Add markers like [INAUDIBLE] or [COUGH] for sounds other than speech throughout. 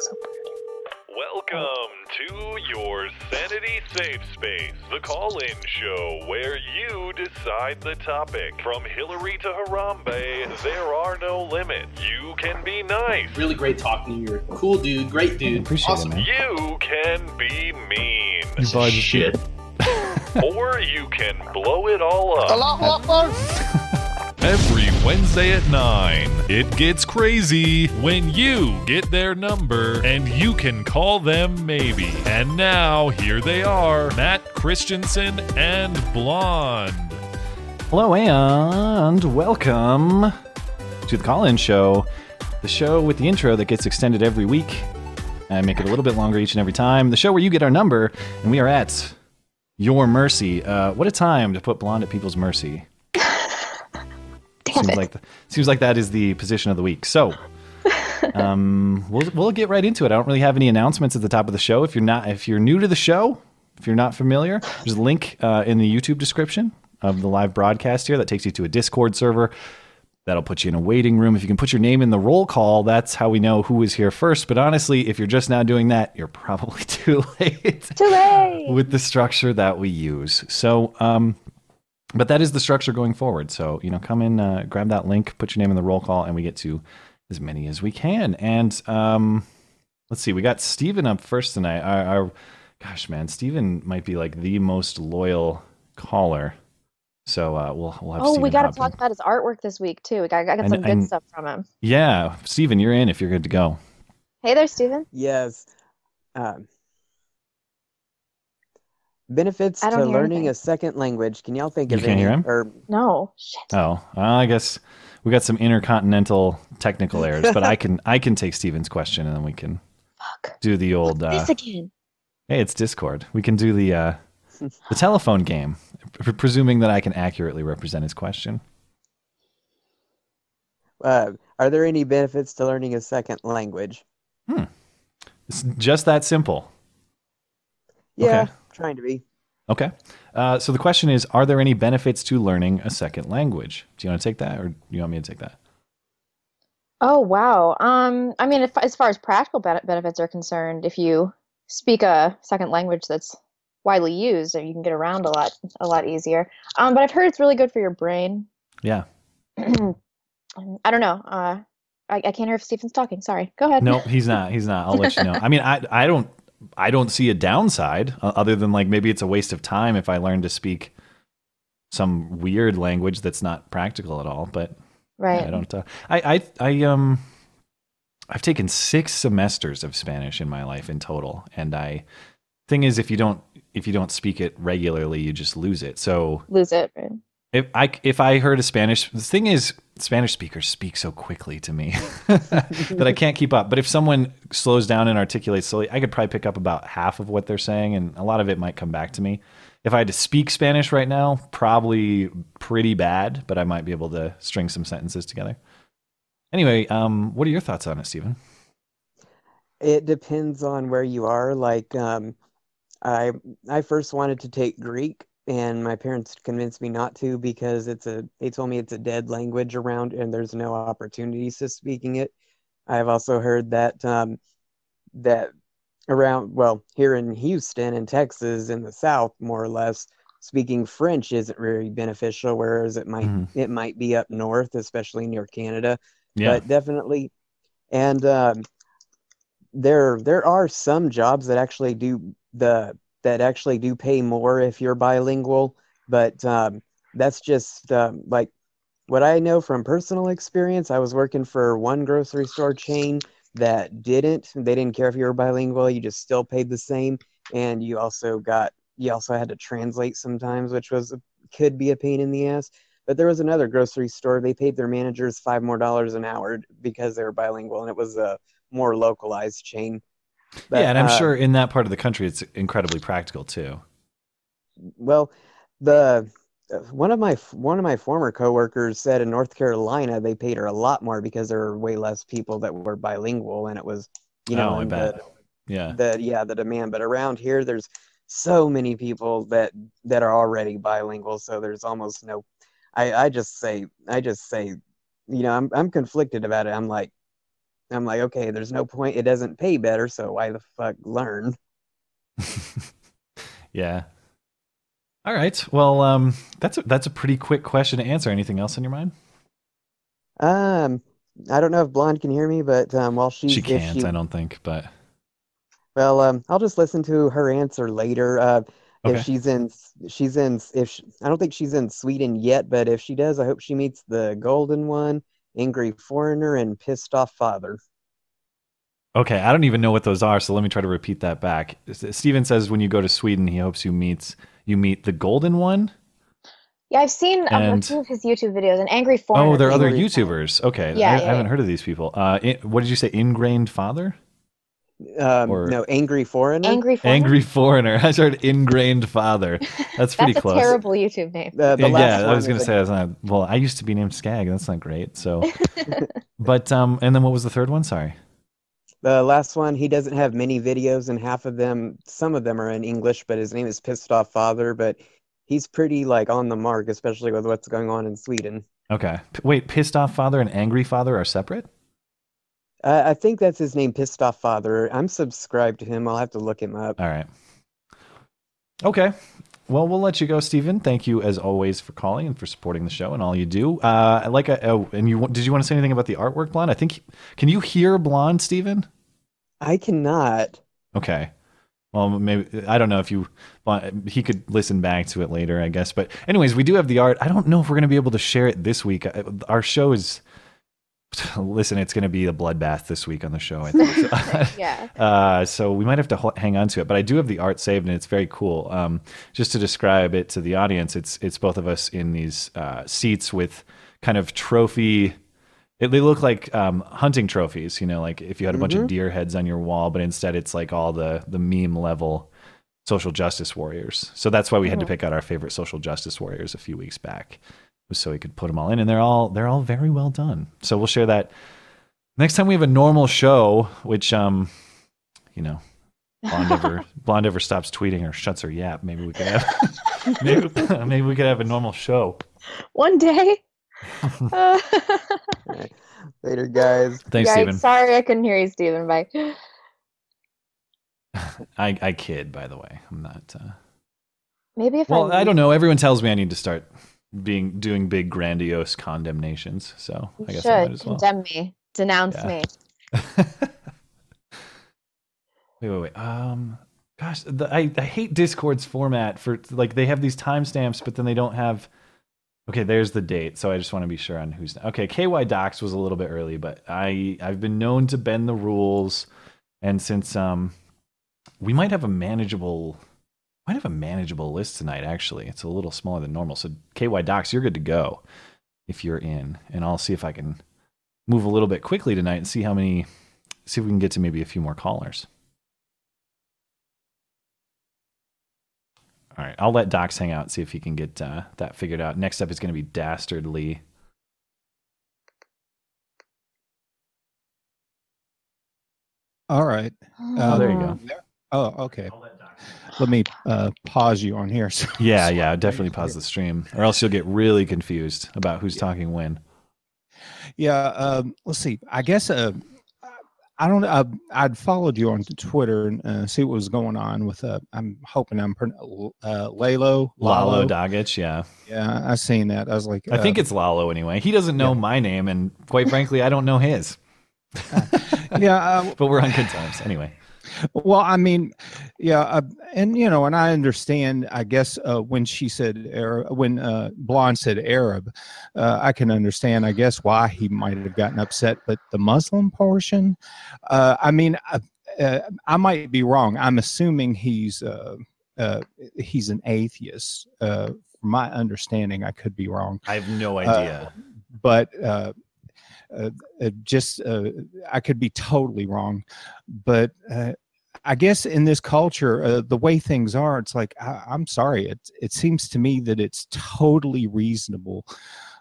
So Welcome to your Sanity Safe Space, the call in show where you decide the topic. From Hillary to Harambe, there are no limits. You can be nice, Really great talking to you. You're a cool dude, great dude. Appreciate awesome. it, man. you can be mean, You buys the Shit. or you can blow it all up. [LAUGHS] Every Wednesday at 9, it gets crazy when you get their number and you can call them maybe. And now, here they are Matt Christensen and Blonde. Hello and welcome to the call in show, the show with the intro that gets extended every week. I make it a little bit longer each and every time. The show where you get our number and we are at your mercy. Uh, what a time to put Blonde at people's mercy. Damn seems it. like the, seems like that is the position of the week. So, [LAUGHS] um, we'll we'll get right into it. I don't really have any announcements at the top of the show. If you're not if you're new to the show, if you're not familiar, there's a link uh, in the YouTube description of the live broadcast here that takes you to a Discord server. That'll put you in a waiting room. If you can put your name in the roll call, that's how we know who is here first. But honestly, if you're just now doing that, you're probably [LAUGHS] too late Too late. with the structure that we use. So, um, but that is the structure going forward. So, you know, come in, uh, grab that link, put your name in the roll call, and we get to as many as we can. And um, let's see, we got Steven up first tonight. Our, our gosh, man, Steven might be like the most loyal caller. So uh, we'll we'll have. Oh, Steven we got to talk about his artwork this week too. We got, I got I some good I- stuff from him. Yeah, Steven, you're in if you're good to go. Hey there, Steven. Yes. Um, benefits to learning anything. a second language. Can y'all think You of can't any? hear him? Or No, shit. Oh, well, I guess we got some intercontinental technical errors, but I can I can take Steven's question and then we can Fuck. do the old. Uh, this again. hey, it's Discord. We can do the uh, the telephone game, p- presuming that I can accurately represent his question. uh, are there any benefits to learning a second language? Hmm. It's just that simple. Yeah, Okay. Trying to be. Okay. Uh, so the question is: Are there any benefits to learning a second language? Do you want to take that, or do you want me to take that? Oh wow. Um, I mean, if, as far as practical bene- benefits are concerned, if you speak a second language that's widely used, you can get around a lot a lot easier. Um, but I've heard it's really good for your brain. Yeah. [CLEARS THROAT] I don't know. Uh, I, I can't hear if Steven's talking. Sorry. Go ahead. No, he's not. He's not. I'll let you know. I mean, I I don't I don't see a downside uh, other than like maybe it's a waste of time if I learn to speak some weird language that's not practical at all. But Right. I don't. Uh, I I I um. I've taken six semesters of Spanish in my life in total, and I. Thing is, if you don't if you don't speak it regularly, you just lose it. So Lose it. Right. if I if I heard a Spanish, the thing is, Spanish speakers speak so quickly to me [LAUGHS] that I can't keep up. But if someone slows down and articulates slowly, I could probably pick up about half of what they're saying, and a lot of it might come back to me. If I had to speak Spanish right now, probably pretty bad, but I might be able to string some sentences together. Anyway, um, what are your thoughts on it, Stephen? It depends on where you are. Like, um, I I first wanted to take Greek, and my parents convinced me not to because it's a. They told me it's a dead language around, and there's no opportunities to speaking it. I've also heard that um, that around well here in Houston and Texas in the South, more or less, speaking French isn't very beneficial, whereas it might Mhm. it might be up north, especially near Canada Yeah, but definitely and um, there there are some jobs that actually do the that actually do pay more if you're bilingual but um, that's just um, like what i know from personal experience i was working for one grocery store chain that didn't they didn't care if you were bilingual you just still paid the same and you also got you also had to translate sometimes which was could be a pain in the ass but there was another grocery store. They paid their managers five more dollars an hour because they were bilingual, and it was a more localized chain. But, yeah, and I'm uh, sure in that part of the country, it's incredibly practical too. Well, the one of my one of my former coworkers said in North Carolina they paid her a lot more because there were way less people that were bilingual, and it was you know Oh, I bet. the, Yeah, the yeah the demand. But around here, there's so many people that that are already bilingual, so there's almost no. I I just say I just say, you know, I'm I'm conflicted about it. I'm like, I'm like, okay, there's no point. It doesn't pay better, so why the fuck learn? [LAUGHS] yeah. All right. Well, um, that's a, that's a pretty quick question to answer. Anything else in your mind? Um, I don't know if Blonde can hear me, but um, while she's She can't. she- I don't think, but well, um, I'll just listen to her answer later. Uh, Okay. if she's in, she's in. If she, I don't think she's in Sweden yet, but if she does, I hope she meets the golden one, angry foreigner, and pissed off father. okay. I don't even know what those are, so let me try to repeat that back. S- Steven says when you go to Sweden, he hopes you meets you meet the golden one. Yeah, I've seen um, a And- few of his YouTube videos. An angry foreigner. Oh, they're other Angry YouTubers. Okay, Yeah, I, yeah, I haven't yeah. heard of these people. Uh, in, what did you say? Ingrained father? Um, Or- no, angry foreigner. Angry foreigner. Angry foreigner. I heard ingrained father. [LAUGHS] That's pretty That's a close. terrible YouTube name. The, the yeah, last I was gonna is a- say that's not. Well, I used to be named Skag. That's not great. So, [LAUGHS] but um, and then what was the third one? Sorry. The last one, he doesn't have many videos, and half of them, some of them are in English, but his name is Pissed Off Father. But he's pretty like on the mark, especially with what's going on in Sweden. Okay. P- wait, pissed off father and angry father are separate. Uh, I think that's his name, Pissed Off Father. I'm subscribed to him. I'll have to look him up. All right. Okay. Well, we'll let you go, Stephen. Thank you as always for calling and for supporting the show and all you do. Uh, I like a, oh, and you did you want to say anything about the artwork, Blonde? I think can you hear Blonde, Stephen? I cannot. Okay. Well, maybe I don't know if you. He could listen back to it later, I guess. But anyways, we do have the art. I don't know if we're going to be able to share it this week. Uh, Our show is. [LAUGHS] Listen, it's going to be a bloodbath this week on the show. I think. [LAUGHS] [LAUGHS] yeah. Uh, so we might have to hang on to it, but I do have the art saved, and it's very cool. Um, just to describe it to the audience, it's it's both of us in these uh, seats with kind of trophy. It, they look like um, hunting trophies, you know, like if you had a bunch of deer heads on your wall, but instead it's like all the the meme level social justice warriors. So that's why we had to pick out our favorite social justice warriors a few weeks back, so we could put them all in, and they're all they're all very well done. So we'll share that next time we have a normal show, which um, you know, Blonde [LAUGHS] ever Blonde ever stops tweeting or shuts her yap. Maybe we could have [LAUGHS] maybe, maybe we could have a normal show. One day. [LAUGHS] Uh, Later, guys. Thanks, guys, Stephen. sorry I couldn't hear you, Stephen. Bye. I I kid, by the way. I'm not. Uh... Maybe if Well, I, I don't know. Everyone tells me I need to start being doing big grandiose condemnations. So You I guess should I might as well. condemn me, denounce Yeah. me. [LAUGHS] [LAUGHS] wait, wait, wait. Um, gosh, the, I I hate Discord's format for like they have these timestamps, but then they don't have. Okay, there's the date. So I just want to be sure on who's okay. KY Docs was a little bit early, but I I've been known to bend the rules, and since um, we might have a manageable. Might have a manageable list tonight. Actually, it's a little smaller than normal. So KY Docs, you're good to go if you're in, and I'll see if I can move a little bit quickly tonight and see how many. See if we can get to maybe a few more callers. All right, I'll let Docs hang out and see if he can get uh, that figured out. Next up is going to be Dastardly. All right. Oh, there you go. Oh, okay. Let me uh, pause you on here. [LAUGHS] So, Yeah, yeah, definitely pause the stream, or else you'll get really confused about who's talking when. yeah. Um, let's see. I guess uh, I don't. Uh, I'd followed you on Twitter and uh, see what was going on with. Uh, I'm hoping I'm uh, Lalo. Lalo Dagach, yeah. Yeah, I seen that. I was like, I think uh, it's Lalo anyway. He doesn't know my name, and quite frankly, I don't know his. [LAUGHS] yeah. Uh, [LAUGHS] But we're on good terms anyway. Well, I mean, yeah, uh, and you know, and I understand. I guess uh, when she said Arab, when uh, Blonde said Arab, uh, I can understand. I guess why he might have gotten upset. But the Muslim portion, uh, I mean, uh, uh, I might be wrong. I'm assuming he's uh, uh, he's an atheist. Uh, from my understanding, I could be wrong I have no idea. but uh, uh, just uh, I could be totally wrong. But uh, I guess in this culture, the way things are, it's like I, I'm sorry. It it seems to me that it's totally reasonable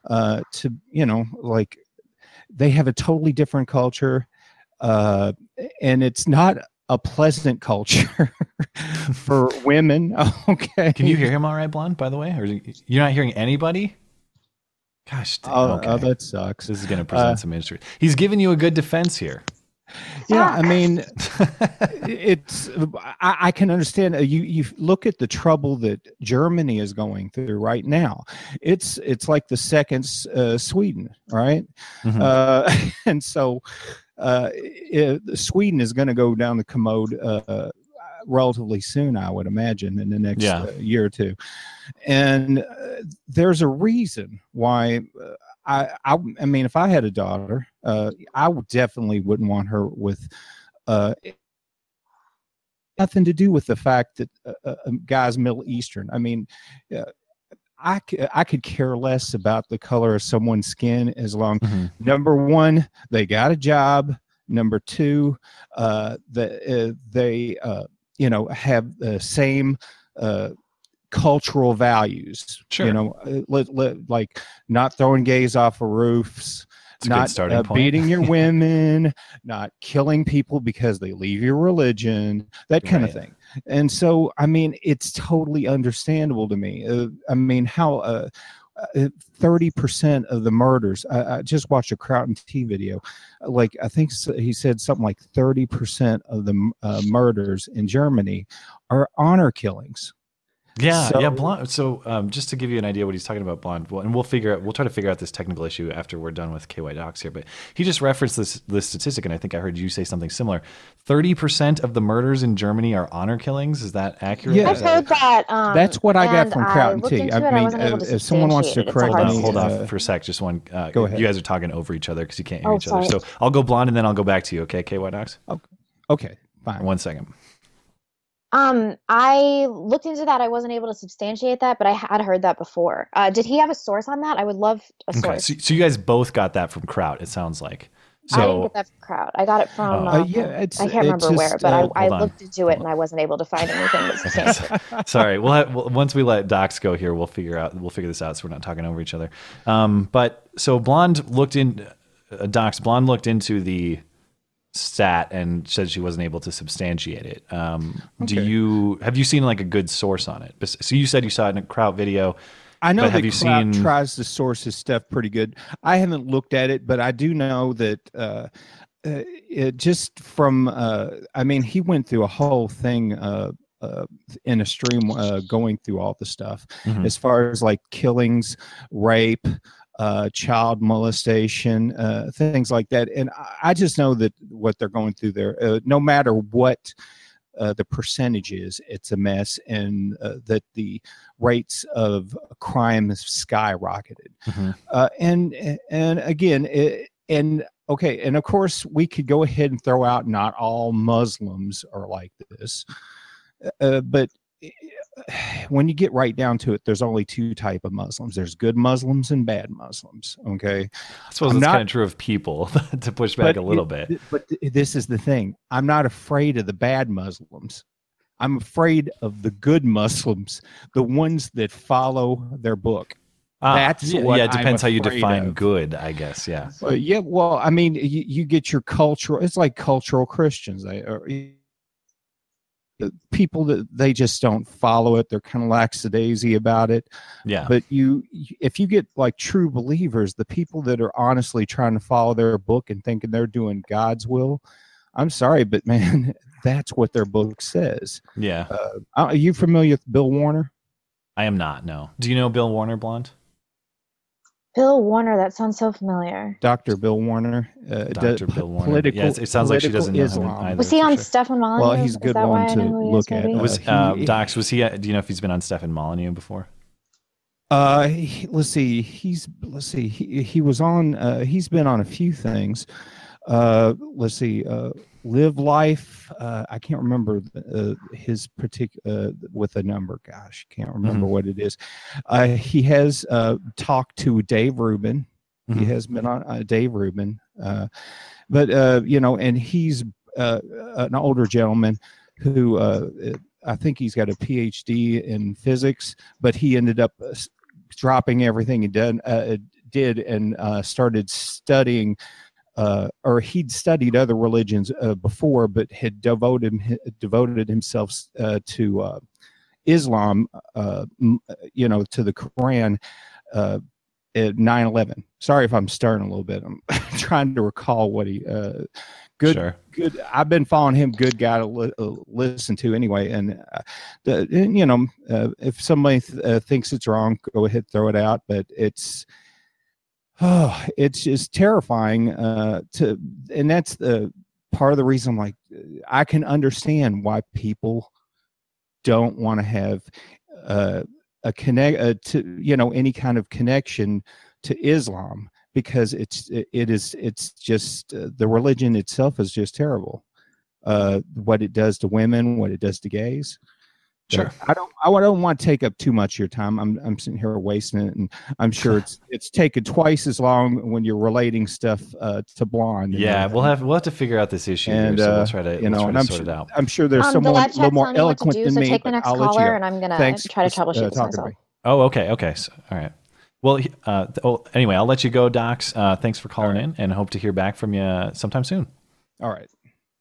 to you know like they have a totally different culture, and it's not a pleasant culture [LAUGHS] for women. [LAUGHS] Okay, Can you hear him all right, Blonde? By the way, or he- you're not hearing anybody? Gosh, damn, Oh, okay. oh, that sucks. This is going to present Uh, some mystery. He's giving you a good defense here. Yeah, I mean, [LAUGHS] it's I, I can understand. uh, You you look at the trouble that Germany is going through right now. It's it's like the second uh, Sweden, right? Mhm. Uh, [LAUGHS] and so uh, it, Sweden is going to go down the commode uh, relatively soon, I would imagine, in the next Yeah. uh, year or two. And uh, there's a reason why. Uh, I, I I mean, if I had a daughter, uh, I definitely wouldn't want her with uh, nothing to do with the fact that uh, um, guys Middle Eastern. I mean, uh, I I could care less about the color of someone's skin as long Mhm. number one they got a job. Number two, uh, the, uh, they uh, you know have the same. Uh, cultural values Sure. you know uh, let, let, like not throwing gays off of roofs It's not uh, beating your [LAUGHS] women, not killing people because they leave your religion, that kind of thing. And so, I mean, it's totally understandable to me. Uh, I mean, how uh, thirty percent of the murders. I, I just watched a Kraut and Tea video. Like I think he said something like thirty percent of the uh, murders in Germany are honor killings. Yeah, So- yeah, blonde. So, um, just to give you an idea what he's talking about, blonde, well, and we'll figure out, we'll try to figure out this technical issue after we're done with KY Docs here. But he just referenced this this statistic, and I think I heard you say something similar. Thirty percent of the murders in Germany are honor killings. Is that accurate? Yeah. I've heard that. Um, That's what I got from I Crowton looked T. I it, mean, uh, if someone wants to substantiate it. It's a correct hard Hold on, me, hold uh, on for a sec. Just one. Uh, go ahead. You guys are talking over each other because you can't hear Oh, each other. So I'll go blonde and then I'll go back to you. Okay, KY Docs. Okay. Okay, fine. One second. Um, I looked into that. I wasn't able to substantiate that, but I had heard that before. Uh, did he have a source on that? I would love a Okay, so, so you guys both got that from Kraut. It sounds like. I didn't get that from Kraut. I got it from. Oh. Uh, Uh, yeah, it's- I can't it's remember where, but uh, I, I looked into it and I wasn't able to find anything that. [LAUGHS] Sorry. We'll, have, we'll once we let Docs go here, we'll figure out we'll figure this out so we're not talking over each other. Um, but so Blonde looked in uh, Docs. Blonde looked into the stat and said she wasn't able to substantiate it. Um, Do you have you seen like a good source on it? So you said you saw it in a Kraut video. I know that Kraut seen- tries to source his stuff pretty good. I haven't looked at it, but I do know that uh, uh, it just from uh, I mean, he went through a whole thing uh, uh, in a stream uh, going through all the stuff Mhm. as far as like killings, rape. Uh, child molestation, uh, things like that, and I, just know that what they're going through there, uh, no matter what uh, the percentage is, it's a mess, and uh, that the rates of crime has skyrocketed. Mhm. Uh, and and again, it, and okay, and of course we could go ahead and throw out not all Muslims are like this, uh, but when you get right down to it, there's only two type of Muslims. There's good Muslims and bad Muslims. Okay, I suppose it's kind of true of people [LAUGHS] to push back a little it- bit. But this is the thing. I'm not afraid of the bad Muslims. I'm afraid of the good Muslims, the ones that follow their book. Ah, That's yeah, yeah, it depends how you define of. good, I guess. Yeah. Uh, yeah, well, I mean, you, you get your cultural. It's like cultural Christians. Are uh, people that they just don't follow it. They're kind of lackadaisy about it. Yeah. But you, if you get like true believers, the people that are honestly trying to follow their book and thinking they're doing God's will, I'm sorry, but [LAUGHS] man, that's what their book says. yeah. Uh, are you familiar with Bill Warner? I am not. No. Do you know Bill Warner Blonde? Bill Warner, that sounds so familiar. Dr. Bill Warner. Uh, Dr. Bill Warner. Political, Yeah, it- it sounds like she doesn't know him either. Was he on sure. Stefan Molyneux? Well, he's a good one to know who he look is, maybe? at. Was Uh, uh, he- Docs? Was he? Do you know if he's been on Stefan Molyneux before? Uh, he- let's see. He's let's see. He he was on. Uh, he's been on a few things. Uh, let's see. Uh, live life. Uh, I can't remember uh, his particular uh, with a number. Gosh, can't remember Mhm. what it is. Uh, he has uh, talked to Dave Rubin. He Mhm. has been on uh, Dave Rubin. Uh, but uh, you know, and he's uh, an older gentleman who uh, I think he's got a PhD in physics, but he ended up dropping everything he did, uh, did and uh, started studying. Uh, or he'd studied other religions uh, before, but had devoted devoted himself uh, to uh, Islam. Uh, you know, to the Quran. Uh, at 9/11. Sorry if I'm stirring a little bit. I'm [LAUGHS] trying to recall what he. Uh, good, Sure. good. I've been following him. Good guy to li- uh, listen to anyway. And uh, the you know, uh, if somebody th- uh, thinks it's wrong, go ahead throw it out. But it's. Oh, it's just terrifying uh, to, and that's the part of the reason. Like, I can understand why people don't want to have uh, a connect uh, to you know any kind of connection to Islam because it's it, is it's just uh, the religion itself is just terrible. Uh, what it does to women, what it does to gays. But Sure. I don't. I don't want to take up too much of your time. I'm. I'm sitting here wasting it, and I'm sure [LAUGHS] it's it's taken twice as long when you're relating stuff uh, to blonde. Yeah, everything. we'll have we'll have to figure out this issue And, here. So uh, we'll try to you we'll know, try to I'm sort sure, it out. I'm sure there's um, someone live a little chat's more telling me what to eloquent do, than so me. take the next I'll let you caller, and I'm gonna Thanks try to for, uh, troubleshoot this myself. Oh, okay, okay. So, all right. Well, uh, oh, anyway, I'll let you go, Docs. Uh, thanks for calling in, and hope to hear back from you sometime soon. All right.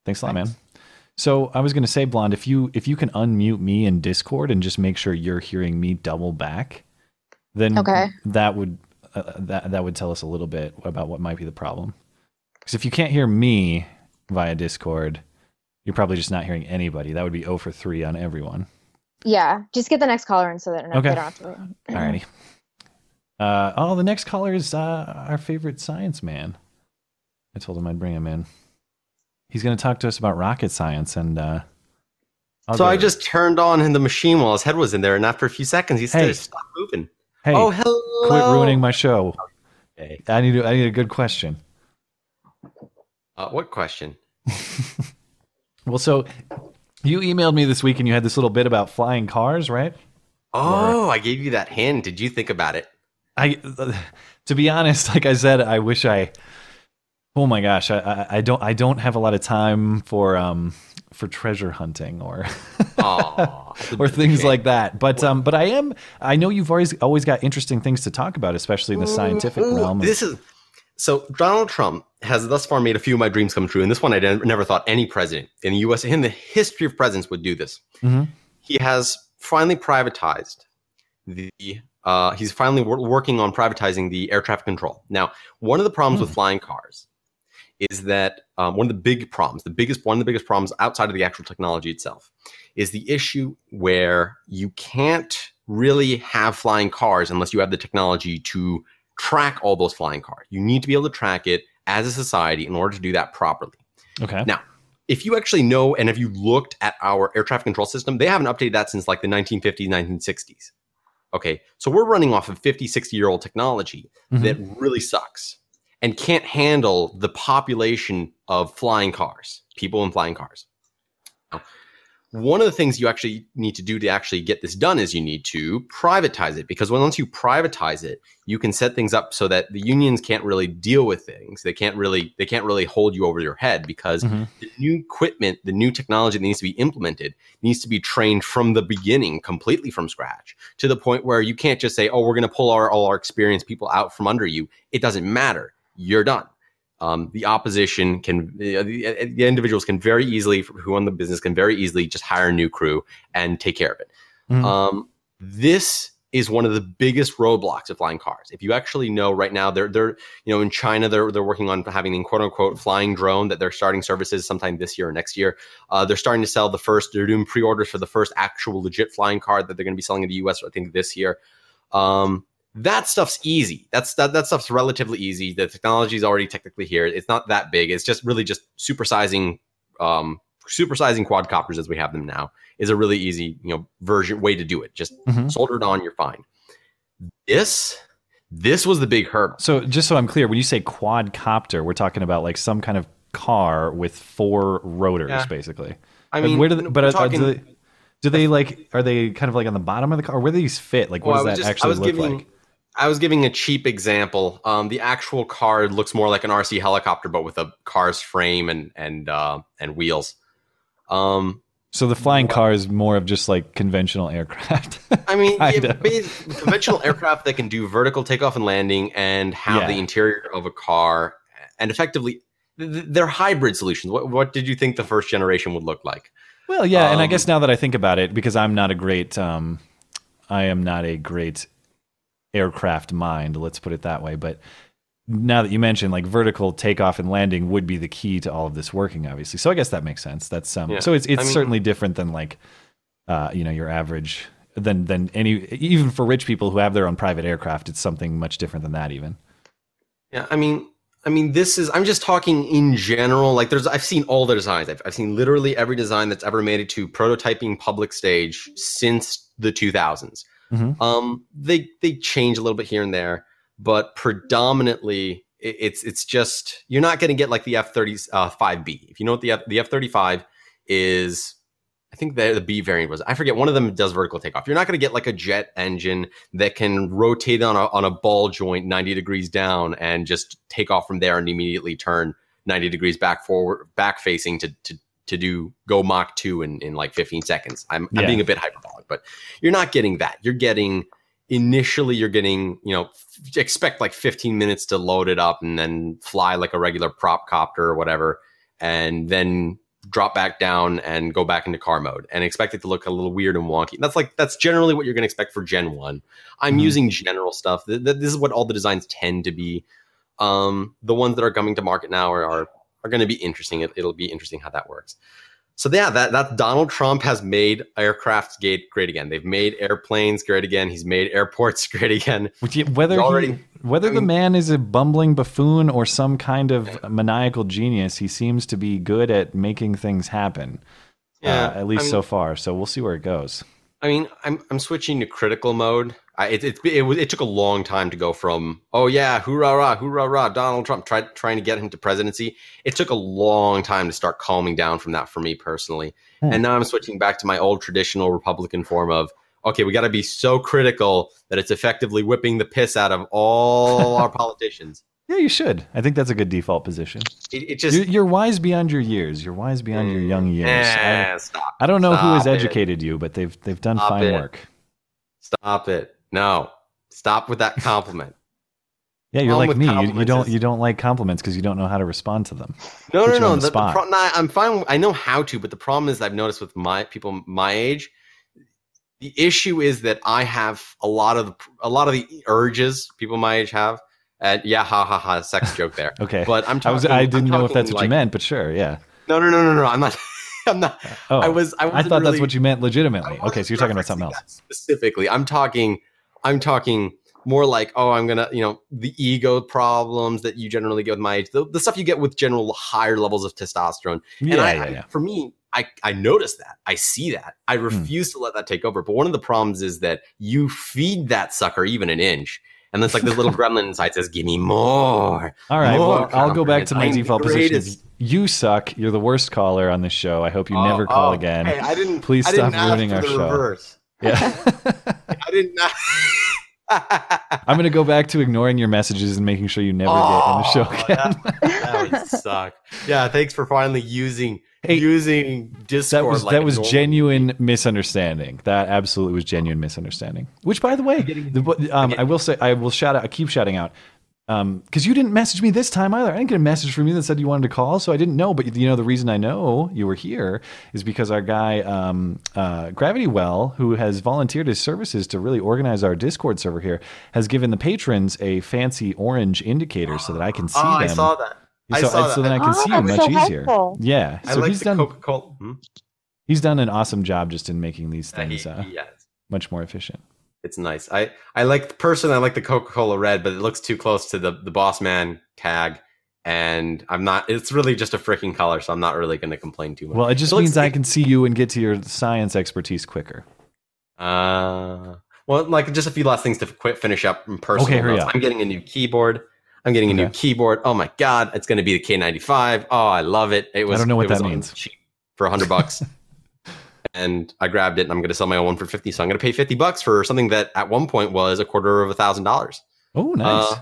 Thanks a lot, Thanks. man. So I was going to say, Blonde, if you if you can unmute me in Discord and just make sure you're hearing me double back, then Okay. that would uh, that that would tell us a little bit about what might be the problem. Because if you can't hear me via Discord, you're probably just not hearing anybody. That would be 0 for 3 on everyone. Yeah, just get the next caller in so that Okay. they don't have to. Alrighty. Uh, oh, the next caller is uh, our favorite science man. I told him I'd bring him in. He's going to talk to us about rocket science, and uh, I'll so I just turned on the machine while his head was in there, and after a few seconds, he Hey. stopped moving. hey, oh, hello! quit ruining my show. Okay. I need I need a good question. Uh, what question? [LAUGHS] Well, so you emailed me this week, and you had this little bit about flying cars, right? Oh, I gave you that hint. Did you think about it? I, [SIGHS] to be honest, like I said, I wish I. Oh my gosh, I, I, I don't I don't have a lot of time for um for treasure hunting or [LAUGHS] Aw, or things like that. But um but I am I know you've always always got interesting things to talk about, especially in the scientific Ooh, realm. This is so Donald Trump has thus far made a few of my dreams come true, and this one I never thought any president in the U.S. in the history of presidents would do this. Mhm. He has finally privatized the. Uh, he's finally wor- working on privatizing the air traffic control. Now, one of the problems with flying cars is that um, one of the big problems, the biggest one of the biggest problems outside of the actual technology itself, is the issue where you can't really have flying cars unless you have the technology to track all those flying cars. You need to be able to track it as a society in order to do that properly. okay. Now, if you actually know and if you looked at our air traffic control system, they haven't updated that since like the 1950s, 1960s. Okay, so we're running off of 50, 60 year old technology Mhm. that really sucks and can't handle the population of flying cars, people in flying cars. Now, one of the things you actually need to do to actually get this done is you need to privatize it because once you privatize it, you can set things up so that the unions can't really deal with things. They can't really they can't really hold you over your head because Mhm. the new equipment, the new technology that needs to be implemented needs to be trained from the beginning, completely from scratch, to the point where you can't just say, "Oh, we're going to pull our all our experienced people out from under you." It doesn't matter. You're done. Um, the opposition can, the, the the individuals can very easily, who own the business, can very easily just hire a new crew and take care of it. Mhm. Um, this is one of the biggest roadblocks of flying cars. If you actually know right now, they're they're you know in China they're they're working on having a quote unquote flying drone that they're starting services sometime this year or next year. Uh, they're starting to sell the first. They're doing pre-orders for the first actual legit flying car that they're going to be selling in the U.S. I think this year. Um, that stuff's easy. That's that that stuff's relatively easy. The technology is already technically here. It's not that big. It's just really just supersizing um supersizing quadcopters as we have them now is a really easy, you know, version way to do it. Just Mhm. solder it on, you're fine. This this was the big hurdle. So just so I'm clear, when you say quadcopter, we're talking about like some kind of car with four rotors, Yeah. basically. I Like, mean, where do they, but we're uh, talking- do they do they like are they kind of like on the bottom of the car? Where do these fit? Like what Well, does that just- I actually was look giving, like? I was giving a cheap example. Um, the actual car looks more like an RC helicopter, but with a car's frame and and uh, and wheels. Um, So the flying car is more of just like conventional aircraft. I mean, [LAUGHS] yeah, conventional aircraft that can do vertical takeoff and landing and have Yeah. the interior of a car, and effectively, th- th- they're hybrid solutions. What what did you think the first generation would look like? well, yeah, and I Um, guess now that I think about it, because I'm not a great, um, I am not a great aircraft mind. Let's put it that way. But now that you mentioned like vertical takeoff and landing would be the key to all of this working, obviously. So I guess that makes sense. That's um, Yeah. so it's it's I mean- certainly different than like uh, you know your average than than any even for rich people who have their own private aircraft. It's something much different than that even. Yeah, I mean, I mean, this is. I'm just talking in general. Like, there's. I've seen all the designs. I've, I've seen literally every design that's ever made it to prototyping public stage since the 2000s. Mhm. Um, they they change a little bit here and there, but predominantly it, it's it's just you're not going to get like the F-35B. If you know what the F, the F-35 is. I think the, the B variant was. I forget. One of them does vertical takeoff. You're not going to get like a jet engine that can rotate on a on a ball joint 90 degrees down and just take off from there and immediately turn 90 degrees back forward, back facing to to to do go Mach two in in like 15 seconds. I'm, I'm being a bit hyperbolic, but you're not getting that. You're getting initially you're getting you know f- expect like 15 minutes to load it up and then fly like a regular prop copter or whatever, and then drop back down and go back into car mode and expect it to look a little weird and wonky. That's like that's generally what you're going to expect for Gen 1. I'm Mhm. using general stuff. Th- th- This is what all the designs tend to be. Um, the ones that are coming to market now are are, are going to be interesting. It, it'll be interesting how that works. So yeah, that that Donald Trump has made aircraft gate great again. They've made airplanes great again. He's made airports [LAUGHS] great again. Whether He's he- already- whether I the mean- man is a bumbling buffoon or some kind of maniacal genius, he seems to be good at making things happen. Yeah, uh, at least I mean- so far. So we'll see where it goes. I mean, I'm I'm switching to critical mode. I, it, it it it took a long time to go from oh yeah hoorah rah hoorah rah Donald Trump tried trying to get him to presidency. It took a long time to start calming down from that for me personally, Hmm. and now I'm switching back to my old traditional Republican form of okay we got to be so critical that it's effectively whipping the piss out of all [LAUGHS] our politicians. Yeah, you should. I think that's a good default position. It, it just You're, you're wise beyond your years. You're wise beyond your young years. Eh, I, stop I don't know who has Stop it. educated you, but they've they've done Stop fine it. work. stop it no stop with that compliment. [LAUGHS] Yeah, you're Problem like me. You, you don't you don't like compliments because you don't know how to respond to them. No, Put no, no. the The, pro- nah, I'm fine. I know how to, but the problem is I've noticed with my people my age, the issue is that I have a lot of the, a lot of the urges people my age have. And yeah, ha ha ha, sex joke there. [LAUGHS] Okay, But I'm I talking. was I didn't know if that's what you meant, but sure, yeah. No, no, no, no, no. I'm not. [LAUGHS] I'm not. Oh, I was. I, I thought that's what you meant legitimately. Okay, so you're talking about something else. specifically. I'm talking. I'm talking more like, oh, I'm gonna, you know, the ego problems that you generally get with my age, the, the stuff you get with general higher levels of testosterone. Yeah, and I, yeah, I- for me, I, I notice that. I see that. I Hmm. refuse to let that take over. But one of the problems is that you feed that sucker even an inch. And it's like this little [LAUGHS] gremlin inside says, give me more. All right, More well, I'll go back to my. I'm default position. You suck. You're the worst caller on this show. I hope you oh, never call Oh, again. Hey, I didn't. Please I stop didn't ruining our show. Reverse. Yeah. [LAUGHS] [LAUGHS] I did not. I'm going to go back to ignoring your messages and making sure you never get on the show Oh, again. That, that would suck. Yeah, thanks for finally using Hey, using Discord. that was like that was normal- genuine misunderstanding. That absolutely was genuine misunderstanding. Which, by the way, the, um, I will say I will shout out. I keep shouting out because you didn't message me this time either. I didn't get a message from you that said you wanted to call, so I didn't know. But you know, the reason I know you were here is because our guy um, uh, Gravity Well, who has volunteered his services to really organize our Discord server here, has given the patrons a fancy orange indicator so that I can see Oh, them. I saw that. I so, saw so that. then I can Oh, see you much so easier. helpful. Yeah, I so like he's the done Coca Cola. Hmm? he's done an awesome job just in making these things uh, yeah, much more efficient. it's nice. I I like the person. I like the Coca Cola red, but it looks too close to the the Boss Man tag, and I'm not. It's really just a freaking color, so I'm not really going to complain too much. Well, it just It looks- means I can see you and get to your science expertise quicker. Uh, well, like just a few last things to quit finish up in personal. Okay, hurry notes. up. I'm getting a new keyboard. I'm getting a new keyboard. Oh my god, it's going to be the K95. Oh, I love it. It was. I don't know what that means. cheap For a hundred bucks. [LAUGHS] And I grabbed it, and I'm going to sell my own one for fifty. So I'm going to pay fifty bucks for something that at one point was a quarter of a thousand dollars. Oh, nice. Uh,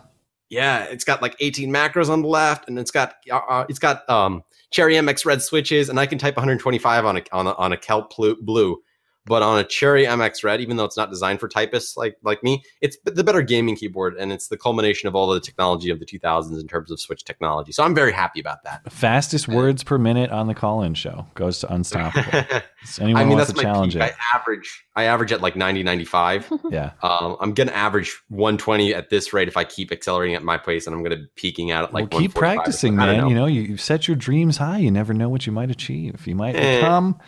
yeah, it's got like 18 macros on the left, and it's got uh, uh, it's got um, Cherry MX red switches, and I can type 125 on a on a, on a Kailh blue. But on a Cherry MX Red, even though it's not designed for typists like like me, it's the better gaming keyboard, and it's the culmination of all the technology of the 2000s in terms of Switch technology. So I'm very happy about that. Fastest words per minute on the call-in show goes to Unstoppable. [LAUGHS] Anyone I mean, wants that's to my challenge peak. I average. I average at like 90, 95. [LAUGHS] yeah. Um, I'm gonna average 120 at this rate if I keep accelerating at my pace, and I'm gonna be peaking out at like well, keep practicing, man. know. You know, you, you set your dreams high. You never know what you might achieve. You might Eh. become.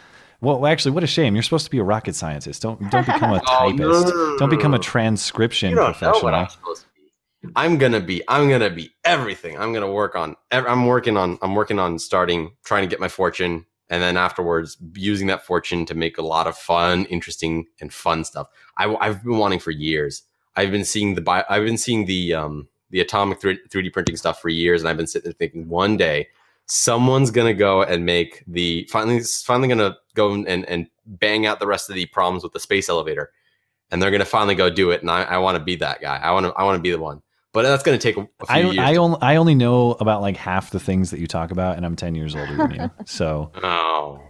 Well, actually, what a shame. You're supposed to be a rocket scientist. Don't don't become a [LAUGHS] Oh, typist. no, no, no, Don't become a transcription You don't know professional. what I'm supposed to be. I'm gonna be. I'm gonna be everything. I'm gonna work on. I'm working on. I'm working on starting trying to get my fortune, and then afterwards using that fortune to make a lot of fun, interesting, and fun stuff. I, I've been wanting for years. I've been seeing the. bi- I've been seeing the um the atomic 3D printing stuff for years, and I've been sitting there thinking one day someone's gonna go and make the finally finally gonna go and and bang out the rest of the problems with the space elevator and they're gonna finally go do it. And I, I want to be that guy. I want to I want to be the one. But that's gonna take a, a few I years. I only I only know about like half the things that you talk about, and I'm ten years older than you. [LAUGHS] So oh,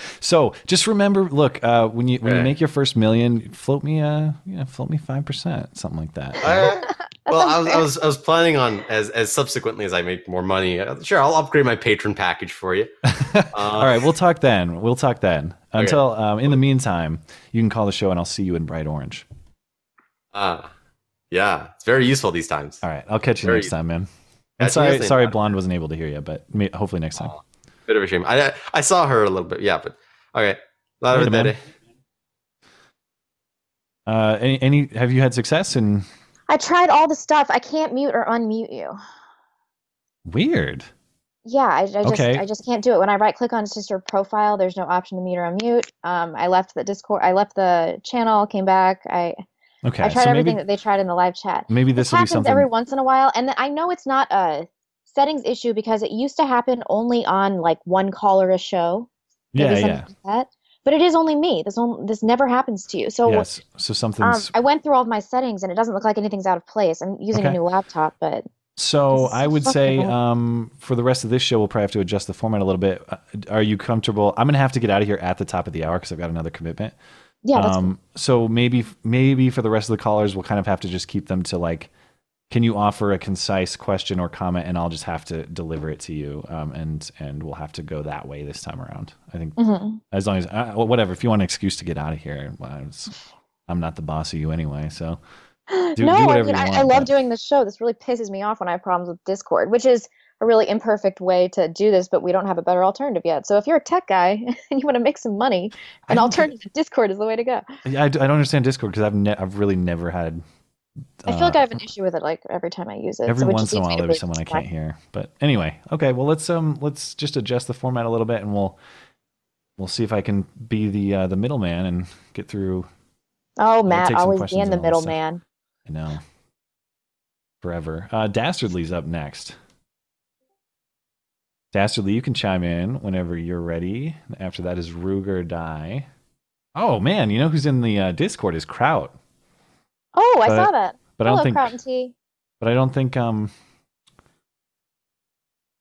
[LAUGHS] so just remember, look, uh, when you when you make your first million, float me uh yeah, float me five percent, something like that. Well, I was, I was I was planning on as as subsequently as I make more money. uh, Sure, I'll upgrade my patron package for you. [LAUGHS] Uh, All right, we'll talk then. We'll talk then. Until um, in the meantime, you can call the show, and I'll see you in bright orange. Uh, yeah, it's very useful these times. All right, I'll catch you Very- next time, man. And sorry, sorry, blonde wasn't able to hear you, but hopefully next time. Oh, Bit of a shame. I I saw her a little bit. Yeah, but okay. Later, every Uh, any, any have you had success in I tried all the stuff. I can't mute or unmute you. weird? Yeah, I, I just Okay. I just can't do it. When I right click on sister profile, there's no option to mute or unmute. Um, I left the Discord. I left the channel. Came back. I Okay, I tried so everything maybe that they tried in the live chat. maybe This this will be happens something. every once in a while, and I know it's not a settings issue because it used to happen only on like one caller a show. yeah, something yeah, like that. But it is only me. This on, this never happens to you. So yes. So um, something's I went through all of my settings, and it doesn't look like anything's out of place. I'm using Okay. a new laptop, but So I would say um, for the rest of this show, we'll probably have to adjust the format a little bit. Uh, Are you comfortable? I'm going to have to get out of here at the top of the hour because I've got another commitment. yeah, um, so maybe maybe for the rest of the callers, we'll kind of have to just keep them to like, can you offer a concise question or comment, and I'll just have to deliver it to you, um, and and we'll have to go that way this time around. I think Mhm. as long as uh, whatever. If you want an excuse to get out of here, was- I'm not the boss of you anyway, so. do- [GASPS] do no, I mean, you I, I love doing this show. This really pisses me off when I have problems with Discord, which is a really imperfect way to do this, but we don't have a better alternative yet. So if you're a tech guy [LAUGHS] and you want to make some money, an alternative to Discord is the way to go. Yeah, I, I don't understand Discord because I've ne- I've really never had. I feel like uh, I have an issue with it like every time I use it. every so once in a while there's someone I can't hear. But anyway, okay. Well, let's um let's just adjust the format a little bit, and we'll we'll see if I can be the uh, the middleman and get through. Oh, Matt, take some always being the middleman. I know. Forever. Uh, Dastardly's up next. Dastardly, you can chime in whenever you're ready. After that is Ruger Die. Oh man, you know who's in the uh, Discord is Kraut. Oh, I saw that. But I Hello, don't think Kraut and Tea. but I don't think um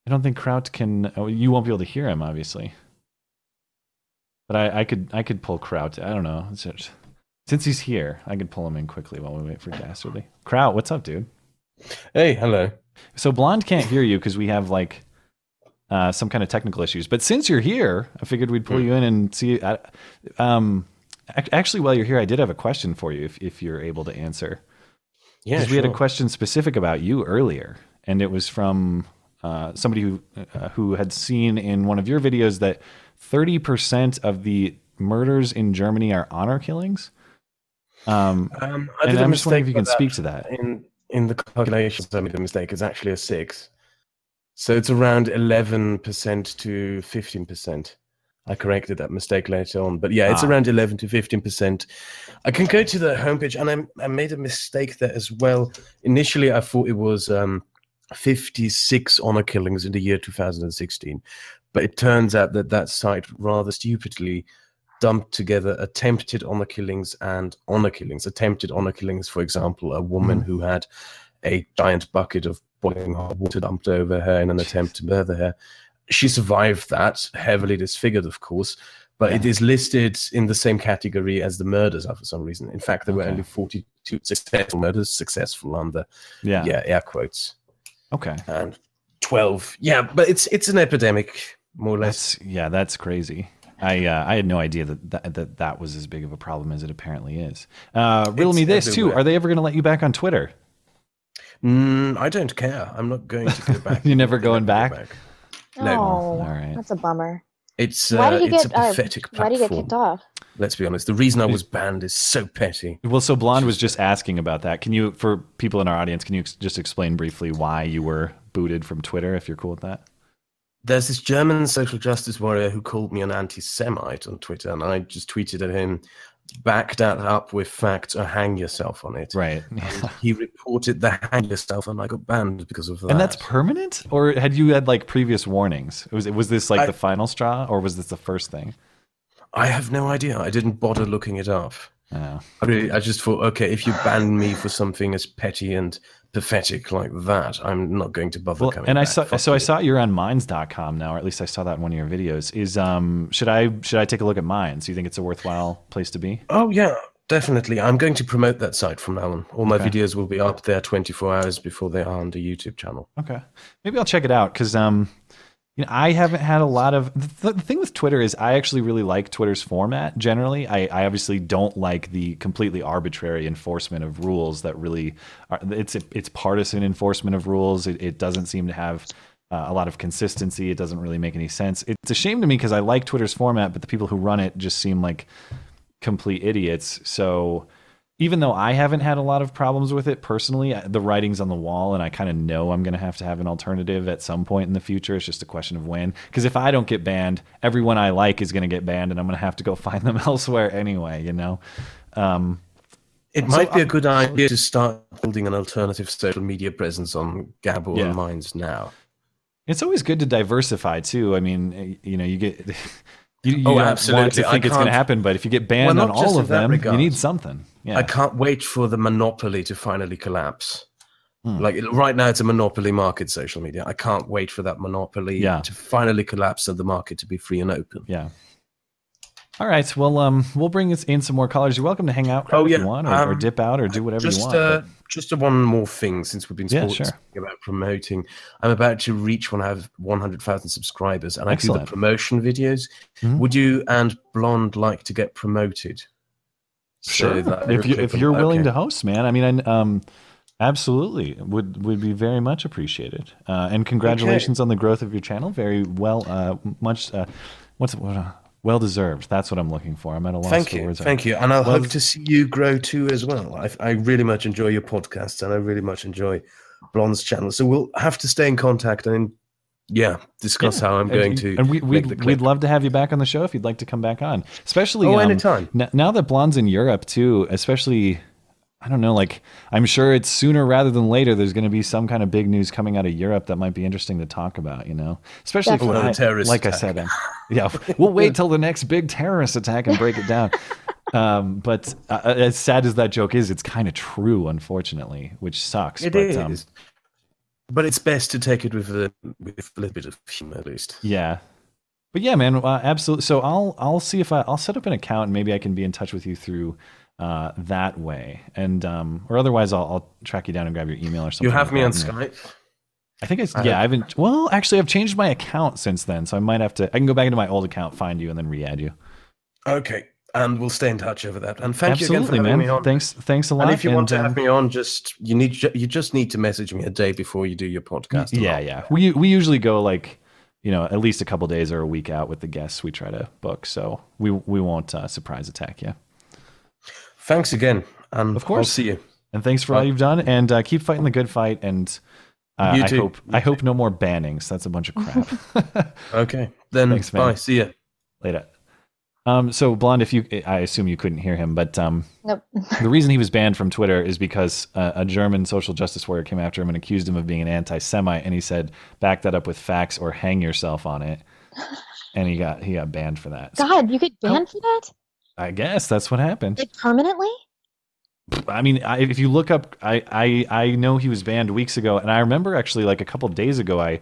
I don't think Kraut can oh, you won't be able to hear him obviously. But I, I could I could pull Kraut. I don't know. It's just- since he's here, I could pull him in quickly while we wait for Dastardly. Kraut, what's up, dude? Hey, hello. So Blonde can't hear you because we have like uh, some kind of technical issues. But since you're here, I figured we'd pull Hmm. you in and see. Uh, um, ac- actually, while you're here, I did have a question for you if if you're able to answer. Yeah, Because we had a question specific about you earlier, and it was from uh, somebody who uh, who had seen in one of your videos that thirty percent of the murders in Germany are honor killings. Um, Um, I and I'm just wondering if you can speak to that. In in the calculations, I made a mistake. It's actually a six, so it's around eleven percent to fifteen percent. I corrected that mistake later on, but yeah, it's Ah. around eleven to fifteen percent. I can go to the homepage, and I I made a mistake there as well. Initially, I thought it was um, fifty six honor killings in the year two thousand and sixteen, but it turns out that that site rather stupidly dumped together attempted honor killings and honor killings. Attempted honor killings, for example, a woman who had a giant bucket of boiling hot water dumped over her in an attempt to murder her. She survived that, heavily disfigured, of course, but it is listed in the same category as the murders are for some reason. In fact, there were only 42 successful murders, successful under Yeah. yeah air quotes, Okay. and 12. Yeah, but it's it's an epidemic more or less. That's yeah, that's crazy. I uh, I had no idea that, that that that was as big of a problem as it apparently is. Uh, riddle It's me this too. Are they ever going to let you back on Twitter? Mm, I don't care. I'm not going to go back. [LAUGHS] You're never going back? go No. Oh, All right. that's a bummer. It's why uh, did you it's get? a Uh, pathetic why did you get kicked off? Let's be honest. The reason I was banned is so petty. Well, so Blonde was just asking about that. Can you, for people in our audience, can you ex- just explain briefly why you were booted from Twitter, if you're cool with that? There's this German social justice warrior who called me an anti-Semite on Twitter, and I just tweeted at him, "Back that up with facts or hang yourself on it." Right. And [LAUGHS] he reported the hang yourself, and I got banned because of that. And that's permanent, or had you had like previous warnings? Was it was this like I- the final straw, or was this the first thing? I have no idea. I didn't bother looking it up. Oh. I really, I just thought, okay, if you ban me for something as petty and pathetic like that, I'm not going to bother Well, coming. and I saw Fuck so I saw you're on minds.com now, or at least I saw that in one of your videos. Is um should I should I take a look at Minds? Do you think it's a worthwhile place to be? Oh yeah, definitely. I'm going to promote that site from now on. All my Okay. videos will be up there 24 hours before they are on the YouTube channel. Okay, maybe I'll check it out because um, you know, I haven't had a lot of the, the thing with Twitter is I actually really like Twitter's format. Generally, I, I obviously don't like the completely arbitrary enforcement of rules that really are. It's it's partisan enforcement of rules. It, it doesn't seem to have. Uh, a lot of consistency. It doesn't really make any sense. It's a shame to me because I like Twitter's format, but the people who run it just seem like complete idiots. So even though I haven't had a lot of problems with it personally, the writing's on the wall, and I kind of know I'm going to have to have an alternative at some point in the future. It's just a question of when. Because if I don't get banned, everyone I like is going to get banned, and I'm going to have to go [LAUGHS] find them elsewhere anyway. You know. Um, It So, might be a good idea to start building an alternative social media presence on Gabble Yeah. and Minds now. it's always good to diversify too. I mean, uh, you know, you get. [LAUGHS] You, you Oh, absolutely. to I think it's going to happen, but if you get banned Well, on all of them, you need something. Yeah. I can't wait for the monopoly to finally collapse. Hmm. Like right now, it's a monopoly market, social media. I can't wait for that monopoly Yeah. to finally collapse and the market to be free and open. Yeah. All right. Well, um, we'll bring us in some more callers. You're welcome to hang out Oh, if yeah. you want, or, or Um, dip out, or do whatever just you want. uh, just one more thing since we've been Yeah, sure. about promoting. I'm about to reach when I have 100,000 subscribers, and I do the promotion videos. Mhm. Would you and Blonde like to get promoted? So that if you if you're willing okay. to host, man. I mean, I, um, absolutely would would be very much appreciated. Uh, and congratulations on the growth of your channel. Very well, uh, much. Uh, what's what, uh, well deserved. That's what I'm looking for. I'm at a loss Thank for you, words. thank you, and I Well- hope to see you grow too as well. I, I really much enjoy your podcast, and I really much enjoy Blonde's channel. So we'll have to stay in contact and yeah, discuss how I'm And- going to. And we, we'd, clip. we'd love to have you back on the show if you'd like to come back on. Especially Oh, um, anytime. n- now that Blonde's in Europe too, especially, I don't know, like, I'm sure it's sooner rather than later, there's going to be some kind of big news coming out of Europe that might be interesting to talk about, you know? Especially, if, Definitely. Or a terrorist like I attack. said, um, yeah, we'll wait till the next big terrorist attack and break it down. [LAUGHS] Um, but uh, as sad as that joke is, it's kind of true, unfortunately, which sucks. It but, is, Um, but it's best to take it with a with a little bit of humor at least. Yeah. But yeah, man, uh, absolutely. So I'll I'll see if I I'll set up an account and maybe I can be in touch with you through uh, that way, and um, or otherwise I'll, I'll track you down and grab your email or something. You have like me on Skype. I think it's I yeah. I have- haven't. Well, actually, I've changed my account since then, so I might have to. I can go back into my old account, find you, and then re-add you. Okay, and we'll stay in touch over that. And thank absolutely, you again for having man. me on. Thanks, thanks a lot. And if you want to um, have me on, just you need you just need to message me a day before you do your podcast. Yeah, yeah. We we usually go like you know at least a couple days or a week out with the guests we try to book, so we we won't uh, surprise attack you. Thanks again, and Of course. I'll see you. And thanks for all you've done, and uh, keep fighting the good fight. And uh, You I too. hope I hope no more bannings. That's a bunch of crap. [LAUGHS] Okay, then Thanks, man. bye. See ya. Later. Um, so blonde, if you, I assume you couldn't hear him, but um, Nope. [LAUGHS] the reason he was banned from Twitter is because uh, a German social justice warrior came after him and accused him of being an anti-Semite, and he said, "Back that up with facts or hang yourself on it." [LAUGHS] And he got he got banned for that. So God, you get banned for that? I guess that's what happened. Like permanently? I mean, I, if you look up, I, I I know he was banned weeks ago, and I remember actually like a couple of days ago, I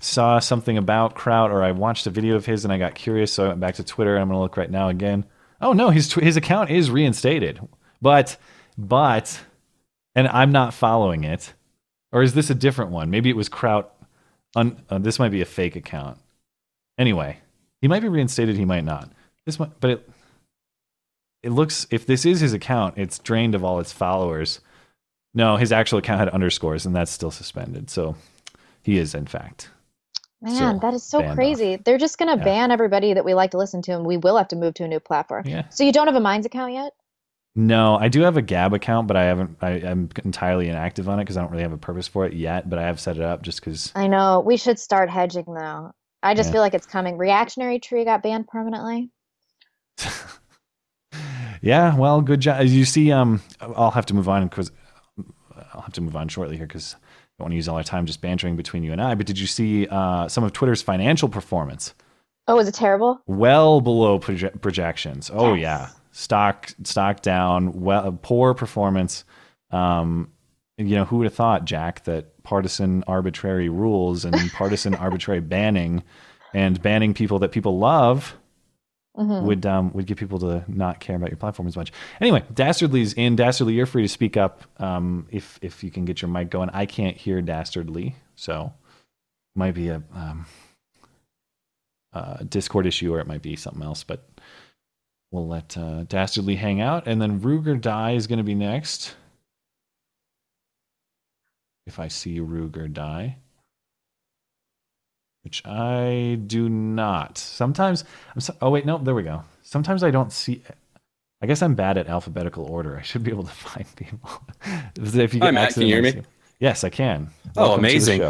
saw something about Kraut, or I watched a video of his, and I got curious, so I went back to Twitter, and I'm gonna look right now again. Oh no, his his account is reinstated, but but, and I'm not following it, or is this a different one? Maybe it was Kraut. Un, uh, this might be a fake account. Anyway, he might be reinstated, he might not. This might, but it it looks if this is his account, it's drained of all its followers. No, his actual account had underscores, and that's still suspended. So he is, in fact. Man, So, that is so crazy. They're just gonna Yeah. ban everybody that we like to listen to, and we will have to move to a new platform. Yeah. So you don't have a Minds account yet? No, I do have a Gab account, but I haven't. I, I'm entirely inactive on it because I don't really have a purpose for it yet. But I have set it up just because. I know. We should start hedging though. I just Yeah. feel like it's coming. Reactionary Tree got banned permanently. [LAUGHS] Yeah, well, good job. As you see, um, I'll have to move on because I'll have to move on shortly here because I don't want to use all our time just bantering between you and I. But did you see uh, some of Twitter's financial performance? Oh, was it terrible? well below proje- projections. Oh Yes. yeah, stock stock down. Well, poor performance. Um, you know, who would have thought, Jack, that partisan arbitrary rules and partisan [LAUGHS] arbitrary banning and banning people that people love Mhm. would um, would get people to not care about your platform as much. Anyway, Dastardly's in. Dastardly, you're free to speak up um, if if you can get your mic going. I can't hear Dastardly, so might be a um, uh, Discord issue or it might be something else. But we'll let uh, Dastardly hang out, and then Ruger Die is going to be next. If I see Ruger Die. Which I do not. Sometimes I'm so, oh wait, no, there we go. Sometimes I don't see I guess I'm bad at alphabetical order. I should be able to [LAUGHS] find people. if you Hi, Matt. Can you hear me? Yes, I can. Oh, Welcome amazing.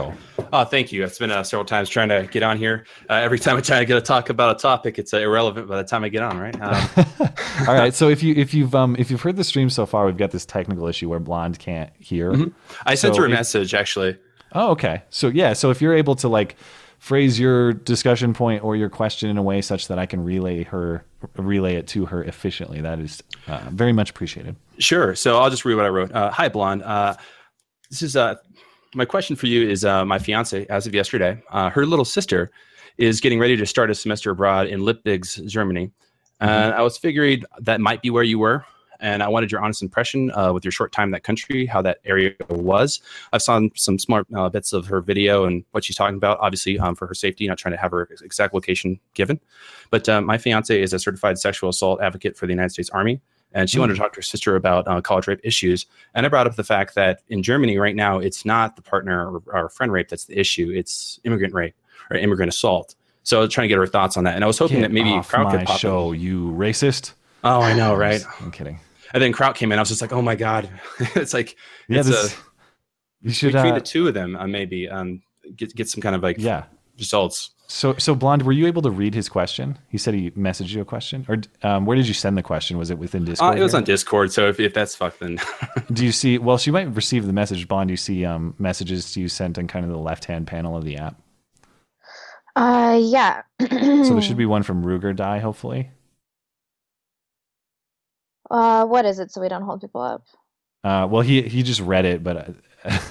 Oh, thank you. It's been uh, several times trying to get on here. Uh, every time I try to get a talk about a topic, it's uh, irrelevant by the time I get on, right? [LAUGHS] Um, All right. So if you if you've um if you've heard the stream so far, we've got this technical issue where Blonde can't hear. Mhm. I sent So her a if- message, actually. Oh, okay. So yeah, so if you're able to like phrase your discussion point or your question in a way such that I can relay her relay it to her efficiently, that is uh, very much appreciated. Sure. So I'll just read what I wrote. Uh, Hi, Blonde. Uh, this is uh, my question for you. Is uh, my fiance, as of yesterday, uh, her little sister is getting ready to start a semester abroad in Leipzig, Germany. And I was figuring that might be where you were. And I wanted your honest impression uh, with your short time in that country, how that area was. I've seen some smart uh, bits of her video and what she's talking about, obviously um, for her safety, not trying to have her exact location given. But um, my fiance is a certified sexual assault advocate for the United States Army and she wanted to talk to her sister about uh, college rape issues. And I brought up the fact that in Germany right now, it's not the partner or, or friend rape that's the issue; it's immigrant rape or immigrant assault. So I was trying to get her thoughts on that, and I was hoping Get that maybe my could pop in. show, you racist. Oh, I know, right? I'm kidding. And then Kraut came in. I was just like, oh my god, [LAUGHS] it's like Yeah, it's this, a, you should. between Uh, the two of them, uh, maybe um, get get some kind of like yeah. results. So, so blonde, were you able to read his question? He said he messaged you a question, or um, where did you send the question? Was it within Uh, Discord? it was here? on Discord, so if, if that's fucked, then [LAUGHS] Do you see? Well, she might receive the message. Blonde, do you see um, messages you sent on kind of the left-hand panel of the app? Uh, yeah. [CLEARS THROAT] So there should be one from Ruger Die, hopefully. Uh, what is it? So we don't hold people up. Uh, well, he he just read it, but uh,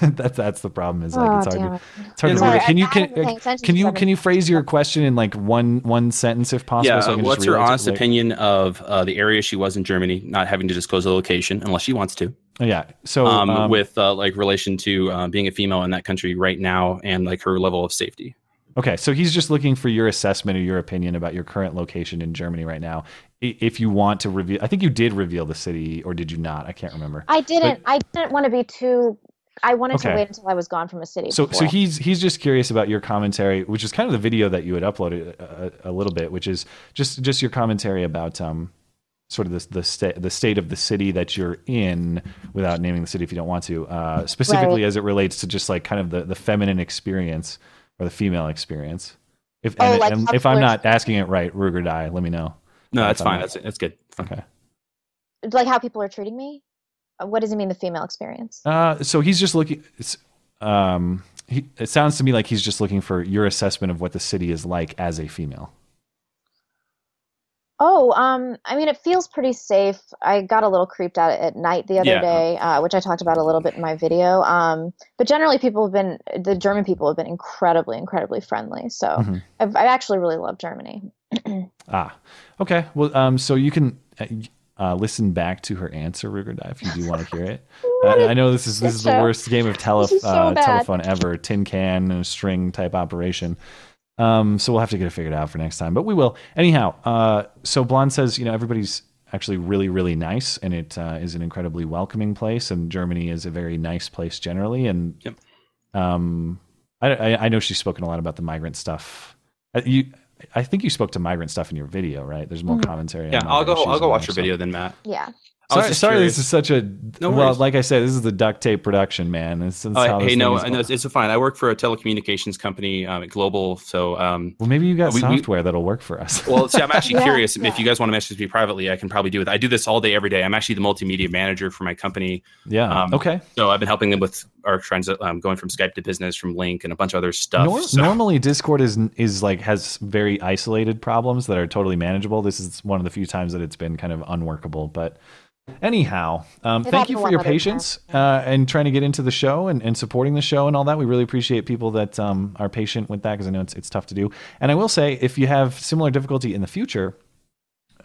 [LAUGHS] that's that's the problem. Is like oh, it's hard to it. it's hard to Sorry, read it. Can I- you I can haven't been paying attention can you can you phrase your question in like one one sentence if possible? yeah. so I can what's just your relay it honest like- opinion of uh, the area she was in Germany, not having to disclose the location unless she wants to? Oh, yeah. So um, um, with uh, like relation to uh, being a female in that country right now and like her level of safety. Okay, so he's just looking for your assessment or your opinion about your current location in Germany right now. If you want to reveal, I think you did reveal the city, or did you not? I can't remember. I didn't. I didn't want to be too. I wanted Okay. to wait until I was gone from a city. So, so he's he's just curious about your commentary, which is kind of the video that you had uploaded a, a, a little bit, which is just just your commentary about um sort of the the state the state of the city that you're in, without naming the city if you don't want to, uh, specifically Right. as it relates to just like kind of the the feminine experience or the female experience. If Oh, and, like and if I'm not asking it right, Ruger die, let me know. No, that's fine. not- That's that's good. Okay. like how people are treating me. Uh, What does it mean? The female experience. Uh, so he's just looking. It's, um, he, it sounds to me like he's just looking for your assessment of what the city is like as a female. Oh, um, I mean, it feels pretty safe. I got a little creeped out at night the other Yeah. day, uh, which I talked about a little bit in my video. Um, but generally, people have been the German people have been incredibly, incredibly friendly. So Mhm. I've, I actually really love Germany. [CLEARS THROAT] Ah, okay. Well, um, so you can uh, uh, listen back to her answer, Rigordi, if you do want to hear it. [LAUGHS] I, I know this is this is the worst game of tele- so uh, telephone ever, tin can and string type operation. Um, so we'll have to get it figured out for next time, but we will. Anyhow, uh, so Blonde says, you know, everybody's actually really, really nice, and it uh, is an incredibly welcoming place, and Germany is a very nice place generally. And Yep. um, I, I, I know she's spoken a lot about the migrant stuff. Uh, you, I think you spoke to migrant stuff in your video, right? There's more Mhm. commentary. Yeah, I'll go. I'll go watch your so- video then, Matt. Yeah. I was Sorry, sorry curious. this is such a No well. Like I said, this is the duct tape production, man. This, this is Oh, how this hey, no, no, it's, it's fine. I work for a telecommunications company, um, global. So, um, Well, maybe you got We- we- software that'll work for us. well, see, I'm actually [LAUGHS] Yeah, curious yeah. if you guys want to message me privately. I can probably do it. I do this all day, every day. I'm actually the multimedia manager for my company. yeah. um, okay. So I've been helping them with our trends, um, going from Skype to business, from Lync, and a bunch of other stuff. Nor- So- Normally, Discord is is like has very isolated problems that are totally manageable. This is one of the few times that it's been kind of unworkable. But anyhow, um, thank you for your patience uh, and trying to get into the show and, and supporting the show and all that. We really appreciate people that um, are patient with that because I know it's it's tough to do. And I will say, if you have similar difficulty in the future.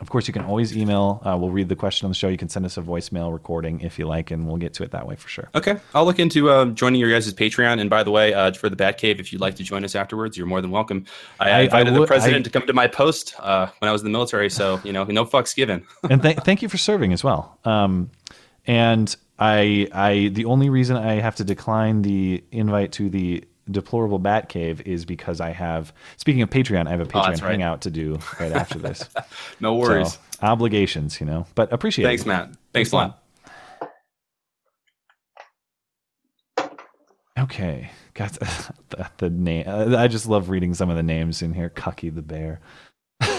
Of course, you can always email. Uh, we'll read the question on the show. You can send us a voicemail recording if you like, and we'll get to it that way for sure. Okay, I'll look into um, joining your guys' Patreon. And by the way, uh, for the Batcave, if you'd like to join us afterwards, you're more than welcome. I, I- I invited the president I- to come to my post uh, when I was in the military, so you know, no fucks given. [LAUGHS] and th- thank you for serving as well. Um, and I, I, the only reason I have to decline the invite to the deplorable bat cave is because I have. Speaking of Patreon, I have a Oh, Patreon that's right. hangout to do right after this. [LAUGHS] No worries. So, obligations, you know, but appreciate Thanks, it. Matt. Thanks, a lot. Okay, got the, the name. uh, I just love reading some of the names in here. Cucky the bear. [LAUGHS]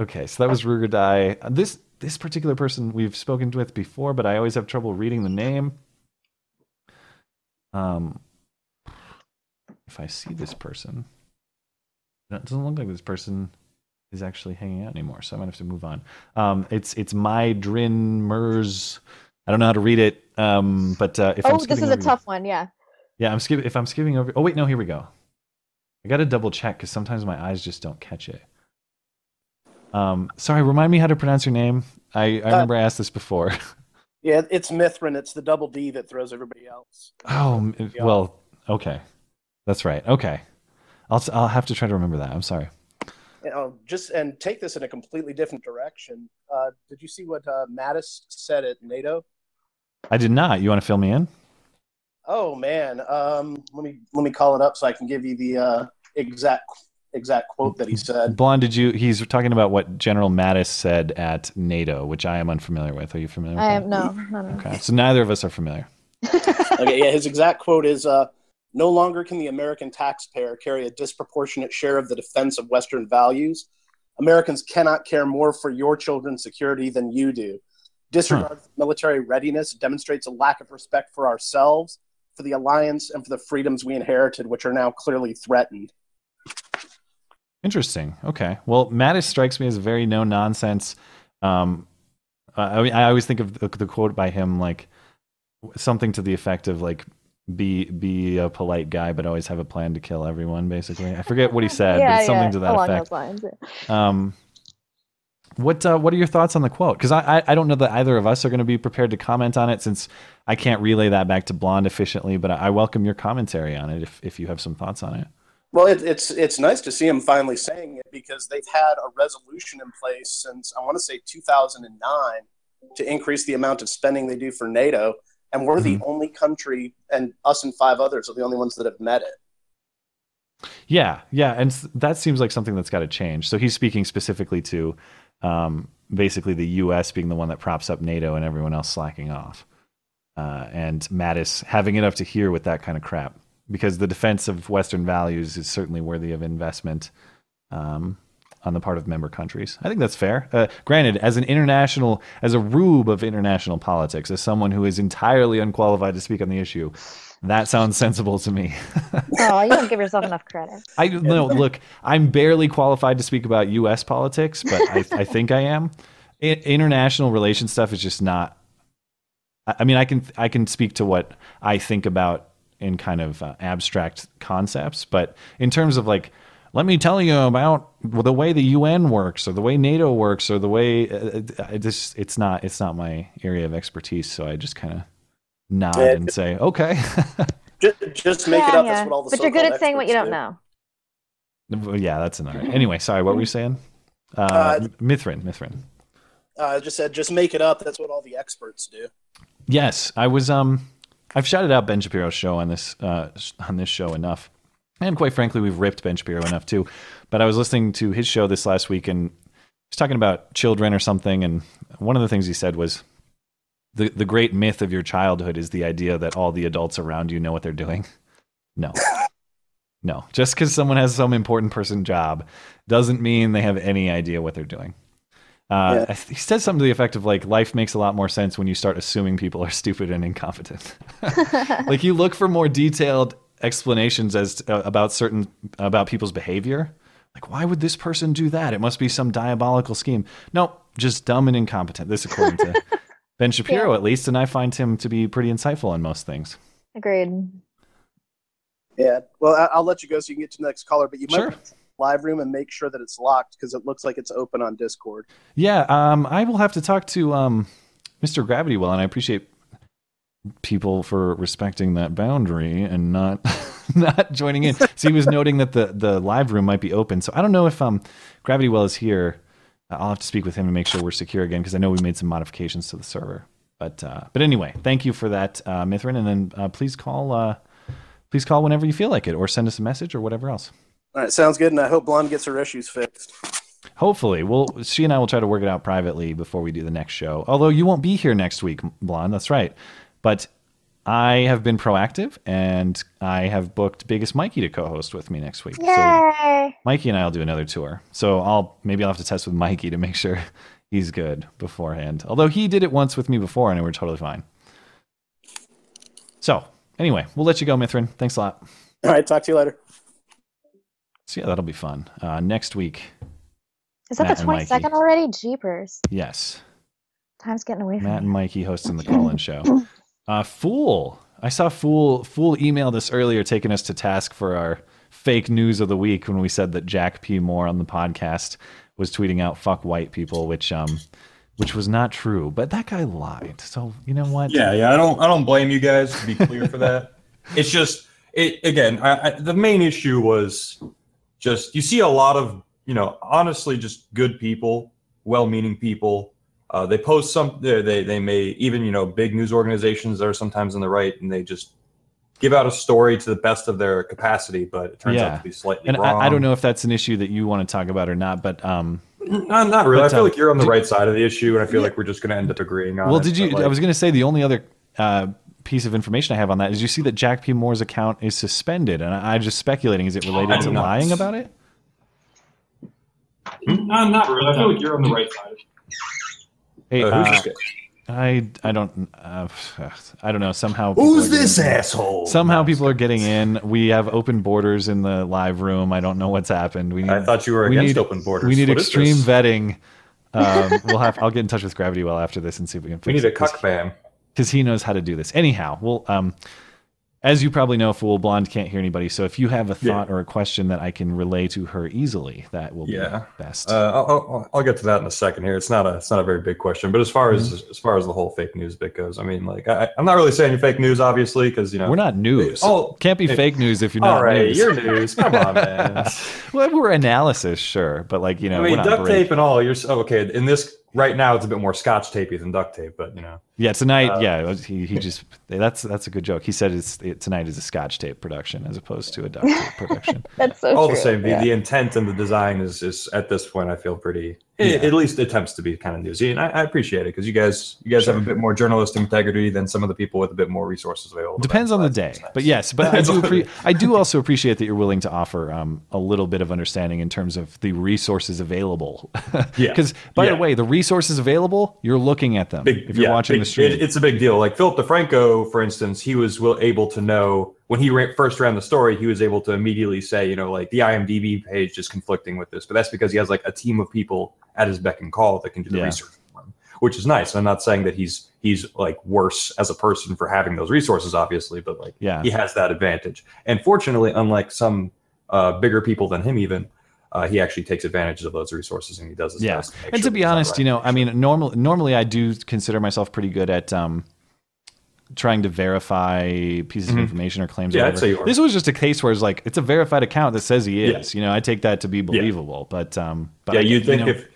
Okay, so that was Rugadai. This this particular person we've spoken with before, but I always have trouble reading the name. Um, if I see this person, it doesn't look like this person is actually hanging out anymore, so I might have to move on. Um, it's it's my Drin Mers. I don't know how to read it. Um, but uh, if I'm Oh, this is a tough one. Yeah. yeah, I'm skipping. If I'm skipping over, oh wait, no, here we go. I got to double check because sometimes my eyes just don't catch it. Um, sorry, remind me how to pronounce your name. I, I remember I asked this before. [LAUGHS] Yeah, it's Mithrin. It's the double D that throws everybody else. oh, Yeah. well, okay, that's right. Okay, I'll I'll have to try to remember that. I'm sorry. You know, just and take this in a completely different direction. Uh, did you see what uh, Mattis said at NATO? I did not. You want to fill me in? Oh man, um, let me let me call it up so I can give you the uh, exact exact quote that he said. Blonde, did you? He's talking about what General Mattis said at NATO, which I am unfamiliar with. Are you familiar? With I am no, no, no. Okay, so neither of us are familiar. [LAUGHS] okay, yeah, his exact quote is uh, No longer can the American taxpayer carry a disproportionate share of the defense of Western values. Americans cannot care more for your children's security than you do. Disregard for military readiness demonstrates a lack of respect for ourselves, for the alliance, and for the freedoms we inherited, which are now clearly threatened. Interesting. Okay. Well, Mattis strikes me as very no nonsense. Um, I mean, I always think of the, the quote by him like something to the effect of like be be a polite guy, but always have a plan to kill everyone. Basically, I forget what he [LAUGHS] said, but yeah, it's something yeah, to that effect. lines. yeah. Um, what uh, what are your thoughts on the quote? Because I, I I don't know that either of us are going to be prepared to comment on it since I can't relay that back to Blonde efficiently. But I, I welcome your commentary on it if if you have some thoughts on it. Well, it, it's it's nice to see him finally saying it because they've had a resolution in place since I want to say 2009 to increase the amount of spending they do for NATO, and we're the only country, and us and five others are the only ones that have met it. Yeah, yeah, and that seems like something that's got to change. So he's speaking specifically to um, basically the U.S. being the one that props up NATO and everyone else slacking off, uh, and Mattis having enough to hear with that kind of crap. Because the defense of Western values is certainly worthy of investment um, on the part of member countries. I think that's fair. Uh, granted, as an international, as a rube of international politics, as someone who is entirely unqualified to speak on the issue, That sounds sensible to me. [LAUGHS] Oh, you don't give yourself enough credit. I no look. I'm barely qualified to speak about U.S. politics, but I, I think I am. I, international relations stuff is just not. I I mean, I can I can speak to what I think about in kind of uh, abstract concepts, but in terms of like, let me tell you about the way the UN works, or the way NATO works, or the way uh, I just it's not it's not my area of expertise. So I just kind of nod Yeah, and say, okay. [LAUGHS] Just, just make it up. yeah. That's what all the But you're good at saying what you don't experts know. Yeah, that's another. Anyway, sorry, what were you saying? Uh, Uh, Mithrin, Mithrin. do. Uh, I just said, just make it up. That's what all the experts do. Yes, I was. Um, I've shouted out Ben Shapiro's show on this uh, on this show enough, and quite frankly, we've ripped Ben Shapiro enough too. But I was listening to his show this last week, and he's talking about children or something. And one of the things he said was, "the the great myth of your childhood is the idea that all the adults around you know what they're doing." [LAUGHS] No, no. Just because someone has some important person job doesn't mean they have any idea what they're doing. Uh, Yeah. He says something to the effect of like, life makes a lot more sense when you start assuming people are [LAUGHS] stupid and incompetent. [LAUGHS] like you look for more detailed explanations as to, uh, about certain about people's behavior. Like, why would this person do that? It must be some diabolical scheme. No, just dumb and incompetent. This, according to [LAUGHS] Ben Shapiro, at least, and I find him to be pretty insightful on most things. Agreed. Yeah. Well, I- I'll let you go so you can get to the next caller. But you Sure. Live room and make sure that it's locked because it looks like it's open on Discord. Yeah, um, I will have to talk to um, Mr. Gravity Well, and I appreciate people for respecting that boundary and not [LAUGHS] not joining in. [LAUGHS] so he was noting that the the live room might be open. So I don't know if um, Gravity Well is here. I'll have to speak with him to make sure we're secure again because I know we made some modifications to the server. But uh, but anyway, thank you for that, uh, Mithrin, and then uh, please call uh, please call whenever you feel like it, or send us a message or whatever else. All right, sounds good. And I hope Blonde gets her issues fixed. Hopefully, we'll she and I will try to work it out privately before we do the next show. Although you won't be here next week, Blonde. That's right. But I have been proactive, and I have booked Biggest Mikey to co-host with me next week. So Yay! Mikey and I will do another tour. So I'll maybe I'll have to test with Mikey to make sure [LAUGHS] he's good beforehand. Although he did it once with me before, and we're totally fine. So anyway, we'll let you go, Mithrin. Thanks a lot. All right, talk to you later. So yeah, that'll be fun. Uh, next week, Is that Matt the 22nd already? Jeepers. yes. Time's getting away from Matt and Mikey hosting the call-in show. [CLEARS THROAT] Uh, Fool, I saw Fool Fool emailed us earlier, taking us to task for our fake news of the week when we said that Jack P. Moore on the podcast was tweeting out "fuck white people," which um, which was not true. But that guy lied. So you know what? Yeah, yeah. I don't, I don't blame you guys to be clear for that. [LAUGHS] It's just, it again. I, I, the main issue was just you see a lot of, you know, honestly, just good people, well-meaning people. Uh, they post some. They, they may even you know big news organizations that are sometimes on the right, and they just give out a story to the best of their capacity, but it turns yeah. out to be slightly and wrong. I, I don't know if that's an issue that you want to talk about or not. But um, Not, not really. But, I feel um, like you're on the did- right side of the issue, and I feel like we're just going to end up agreeing on well, it. did you? like- I was going to say the only other uh, piece of information I have on that is you see that Jack P. Moore's account is suspended, and I, I'm just speculating. Is it related I to do not. lying about it? No, not really. I feel like you're on the right side. Hey, Uh, who's uh, this? I I don't uh, I don't know. Somehow people Who's are getting- this asshole? Somehow people are getting in. We have open borders in the live room. I don't know what's happened. We need, I thought you were we against need- open borders. We need What is extreme vetting. Um, we'll have. I'll get in touch with Gravity Well after this and see if we can. We Fix need a cuck ban. Because he knows how to do this. Anyhow, well, um, as you probably know, Fool Blonde can't hear anybody. So if you have a Yeah. thought or a question that I can relay to her easily, that will Yeah. be best. Uh, I'll, I'll, I'll get to that in a second here. It's not a it's not a very big question, but as far as Mm-hmm. as far as the whole fake news bit goes, I mean, like I, I'm not really saying fake news, obviously, because you know We're not news. Oh, can't be hey, fake news if you're not all right, news. you're news. Come on, man. [LAUGHS] well, we're analysis, sure, but like you know, I mean, duct break- tape and all. You're oh, okay. In this right now, it's a bit more scotch tapey than duct tape, but you know. Yeah, tonight. Uh, yeah, he, he just that's that's a good joke. He said it's it, tonight is a Scotch tape production as opposed to a duct tape [LAUGHS] production. That's so all true. the same, the, yeah. the intent and the design is, is at this point, I feel pretty. Yeah. It, at least attempts to be kind of newsy, and I, I appreciate it because you guys, you guys have a bit more journalistic integrity than some of the people with a bit more resources available. Depends on the day, but yes, but I do on appre- [LAUGHS] I do also appreciate that you're willing to offer um, a little bit of understanding in terms of the resources available. [LAUGHS] Yeah. Because by the way, the resources available, you're looking at them Big- if you're yeah, watching big mainstream. it- it's a big deal. Like Philip DeFranco, for instance, he was will, able to know when he ra- first ran the story, he was able to immediately say, you know, like the IMDb page is conflicting with this, but that's because he has like a team of people at his beck and call that can do the Yeah. research for him, which is nice. I'm not saying that he's he's like worse as a person for having those resources, obviously, but like Yeah. he has that advantage. And fortunately, unlike some uh, bigger people than him, even. Uh, he actually takes advantage of those resources and he does his yeah best. make and sure to be honest right. you know i mean normal, normally i do consider myself pretty good at um trying to verify pieces Mhm. of information or claims or Yeah, I'd say you are. this was just a case where it's like it's a verified account that says he Yeah. is you know i take that to be believable but um but yeah, I- you'd think know, if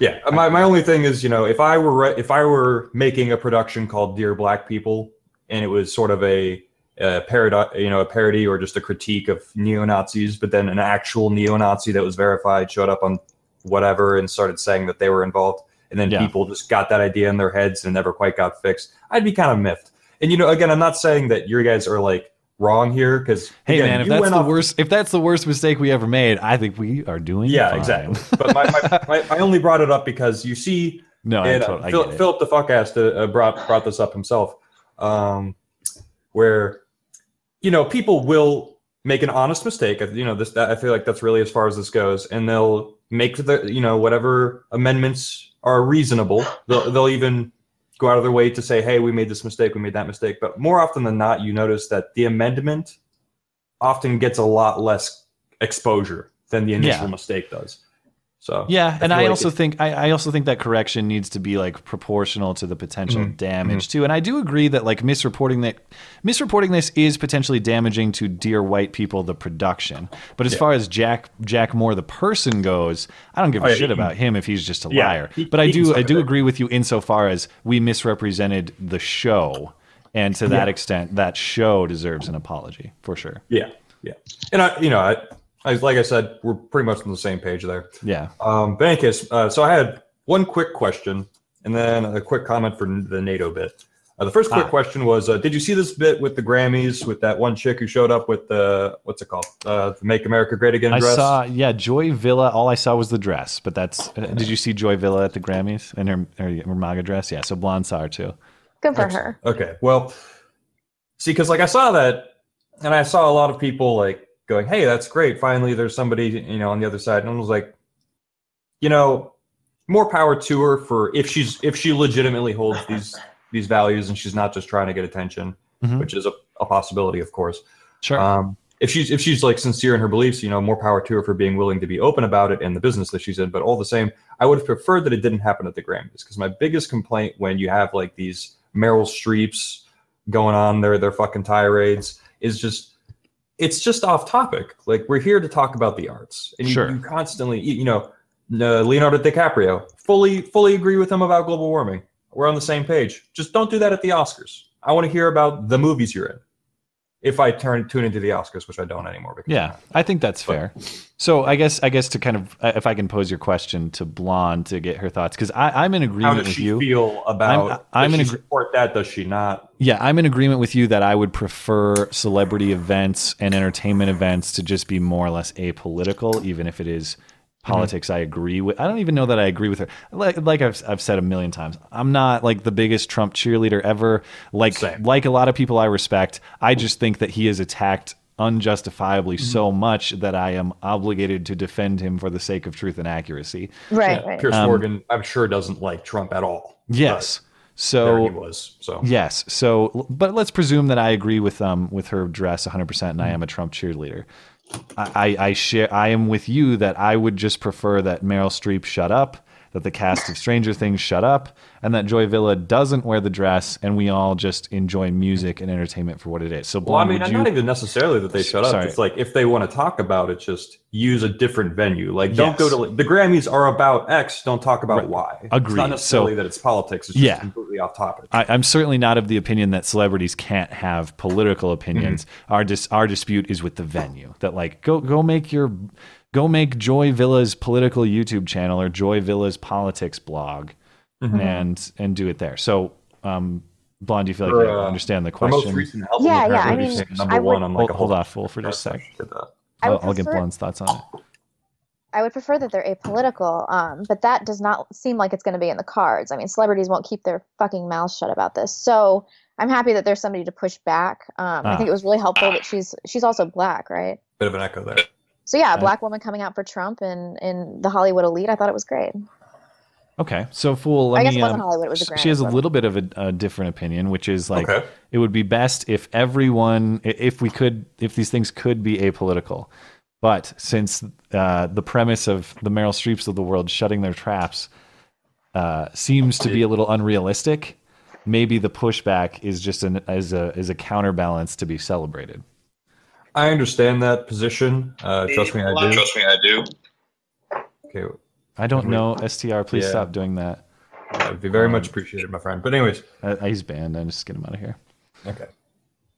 yeah. My, my only thing is, you know, if I were re- if I were making a production called Dear Black People, and it was sort of a, a parody, you know, a parody or just a critique of neo Nazis, but then an actual neo Nazi that was verified showed up on whatever and started saying that they were involved, and then Yeah. people just got that idea in their heads and never quite got fixed. I'd be kind of miffed. And you know, again, I'm not saying that you guys are like wrong here because hey man if that's the worst if that's the worst mistake we ever made i think we are doing Yeah, fine. exactly. [LAUGHS] But my, my, my, I only brought it up because you see, No, I and, uh, I Phil- Philip the fuck ass uh, brought brought this up himself, um, where you know people will make an honest mistake. You know, this that, I feel like that's really as far as this goes, and they'll make the you know whatever amendments are reasonable. They'll they'll even go out of their way to say, "Hey, we made this mistake, we made that mistake." But more often than not, you notice that the amendment often gets a lot less exposure than the initial Yeah. mistake does. So Yeah, and I like also it- think I, I also think that correction needs to be like proportional to the potential Mhm, damage too. And I do agree that like misreporting that misreporting this is potentially damaging to dear white people the production. But as Yeah. far as Jack Jack Moore the person goes, I don't give a Oh, yeah, shit he- about him if he's just a Yeah, liar. he- but I do I do agree with you insofar as we misrepresented the show. And to that extent, that show deserves an apology for sure. Yeah, yeah, and I, you know, I, I like I said, we're pretty much on the same page there. Yeah. Um, but in any case, uh, so I had one quick question and then a quick comment for the NATO bit. Uh, the first quick Ah. question was, uh, did you see this bit with the Grammys with that one chick who showed up with the what's it called, uh, the "Make America Great Again" I dress? saw, yeah, Joy Villa. All I saw was the dress, but that's. Uh, did you see Joy Villa at the Grammys in her, her, her MAGA dress? Yeah, so Blonde saw her too. Good for her. Okay, well, see, because like I saw that, and I saw a lot of people like going, "Hey, that's great! Finally, there's somebody you know on the other side." And I was like, you know, more power to her for if she's if she legitimately holds these [LAUGHS] these values and she's not just trying to get attention, Mhm. which is a, a possibility, of course. Sure. Um, if she's if she's like sincere in her beliefs, you know, more power to her for being willing to be open about it and the business that she's in. But all the same, I would have preferred that it didn't happen at the Grammys because my biggest complaint when you have like these Meryl Streeps going on their their fucking tirades is just it's just off topic. Like we're here to talk about the arts, and you, Sure. you constantly, you, you know, Leonardo DiCaprio fully fully agree with him about global warming. We're on the same page. Just don't do that at the Oscars. I want to hear about the movies you're in. If I turn tune into the Oscars, which I don't anymore. Because Yeah, I think that's fair. So I guess I guess to kind of uh, if I can pose your question to Blonde to get her thoughts because I'm in agreement how does with she you. feel about? I'm- I'm in agree- support that? Does she not? Yeah, I'm in agreement with you that I would prefer celebrity events and entertainment events to just be more or less apolitical, even if it is Mm-hmm. politics. I agree with. I don't even know that I agree with her. Like, like I've, I've said a million times, I'm not like the biggest Trump cheerleader ever. Like, like a lot of people I respect, I just think that he is attacked unjustifiably Mm-hmm. so much that I am obligated to defend him for the sake of truth and accuracy. Right, Yeah, right. Pierce Um, Morgan, I'm sure doesn't like Trump at all. Yes. So there he was. So yes. So, but let's presume that I agree with um with her dress 100, percent and I am a Trump cheerleader. I, I share. I am with you that I would just prefer that Meryl Streep shut up, that the cast of Stranger Things shut up, and that Joy Villa doesn't wear the dress, and we all just enjoy music and entertainment for what it is. So, Well, I Blonde, mean, would not you- even necessarily that they shut up. Sorry. It's like if they want to talk about it, just use a different venue. Like, don't Yes. go to the Grammys are about X. Don't talk about Y. It's Agreed. not necessarily So- that it's politics. It's just Yeah. completely off topic. I, I'm certainly not of the opinion that celebrities can't have political opinions. Mm-hmm. Our dis, our dispute is with the venue. That like go go make your go make Joy Villa's political YouTube channel or Joy Villa's politics blog, Mhm. and and do it there. So, um, Blonde, do you feel like Her, you uh, understand the her most question? recent album Yeah, yeah, I mean, number I one would- on like hold, hold off, Full, for just a sec. I I'll, would I'll get prefer- Blonde's thoughts on it. I would prefer that they're apolitical, um, but that does not seem like it's going to be in the cards. I mean, celebrities won't keep their fucking mouths shut about this. So I'm happy that there's somebody to push back. Um, I Ah. think it was really helpful that she's she's also black, right? Bit of an echo there. So yeah, a black woman coming out for Trump and in the Hollywood elite, I thought it was great. Okay, so fool. Let I guess me, it wasn't um, Hollywood, it was the sh- She has a little bit of a, a different opinion, which is like Okay. it would be best if everyone, if we could, if these things could be apolitical. But since uh, the premise of the Meryl Streeps of the world shutting their traps uh, seems to be a little unrealistic, maybe the pushback is just an as a as a counterbalance to be celebrated. I understand that position. Uh, trust me, I do. Trust me, I do. Okay, I don't know, STR. Please Yeah. stop doing that. that would be very much appreciated, my friend. But anyways, I, I- he's banned. I'm just get him out of here. Okay.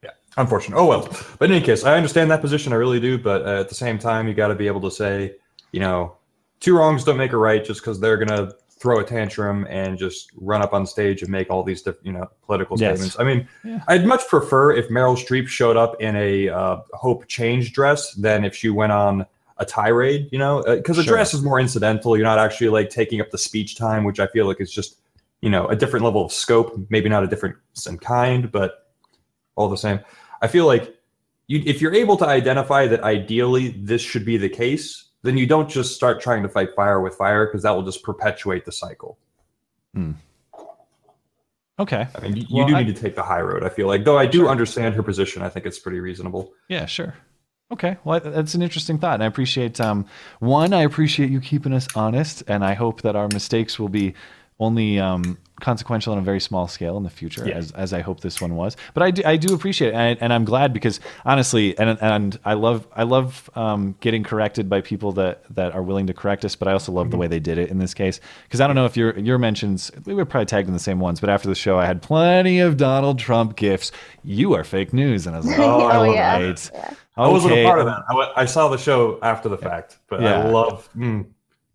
Yeah. Unfortunate. Oh well. But in any case, I understand that position. I really do. But uh, at the same time, you got to be able to say, you know, two wrongs don't make a right just because they're gonna throw a tantrum and just run up on stage and make all these, diff- you know, political Yes. statements. I mean, Yeah. I'd much prefer if Meryl Streep showed up in a uh, Hope Change dress than if she went on a tirade. You know, uh, because a Sure. dress is more incidental. You're not actually like taking up the speech time, which I feel like is just you know a different level of scope maybe not a different in kind but all the same i feel like you, if you're able to identify that ideally this should be the case then you don't just start trying to fight fire with fire because that will just perpetuate the cycle hmm. Okay. i mean you, you Well, do I- need to take the high road i feel like though i do understand her position i think it's pretty reasonable Yeah, sure. Okay, well, that's an interesting thought, and I appreciate um, one. I appreciate you keeping us honest, and I hope that our mistakes will be only um, consequential on a very small scale in the future, Yeah. as as I hope this one was. But I do, I do appreciate it, and, and I'm glad because honestly, and and I love I love um, getting corrected by people that that are willing to correct us. But I also love the way they did it in this case because I don't know if your your mentions we were probably tagged in the same ones, but after the show, I had plenty of Donald Trump gifts. You are fake news, and I was like, [LAUGHS] Oh, all yeah. right. I wasn't a part of that. I, I saw the show after the fact but Yeah. i love mm,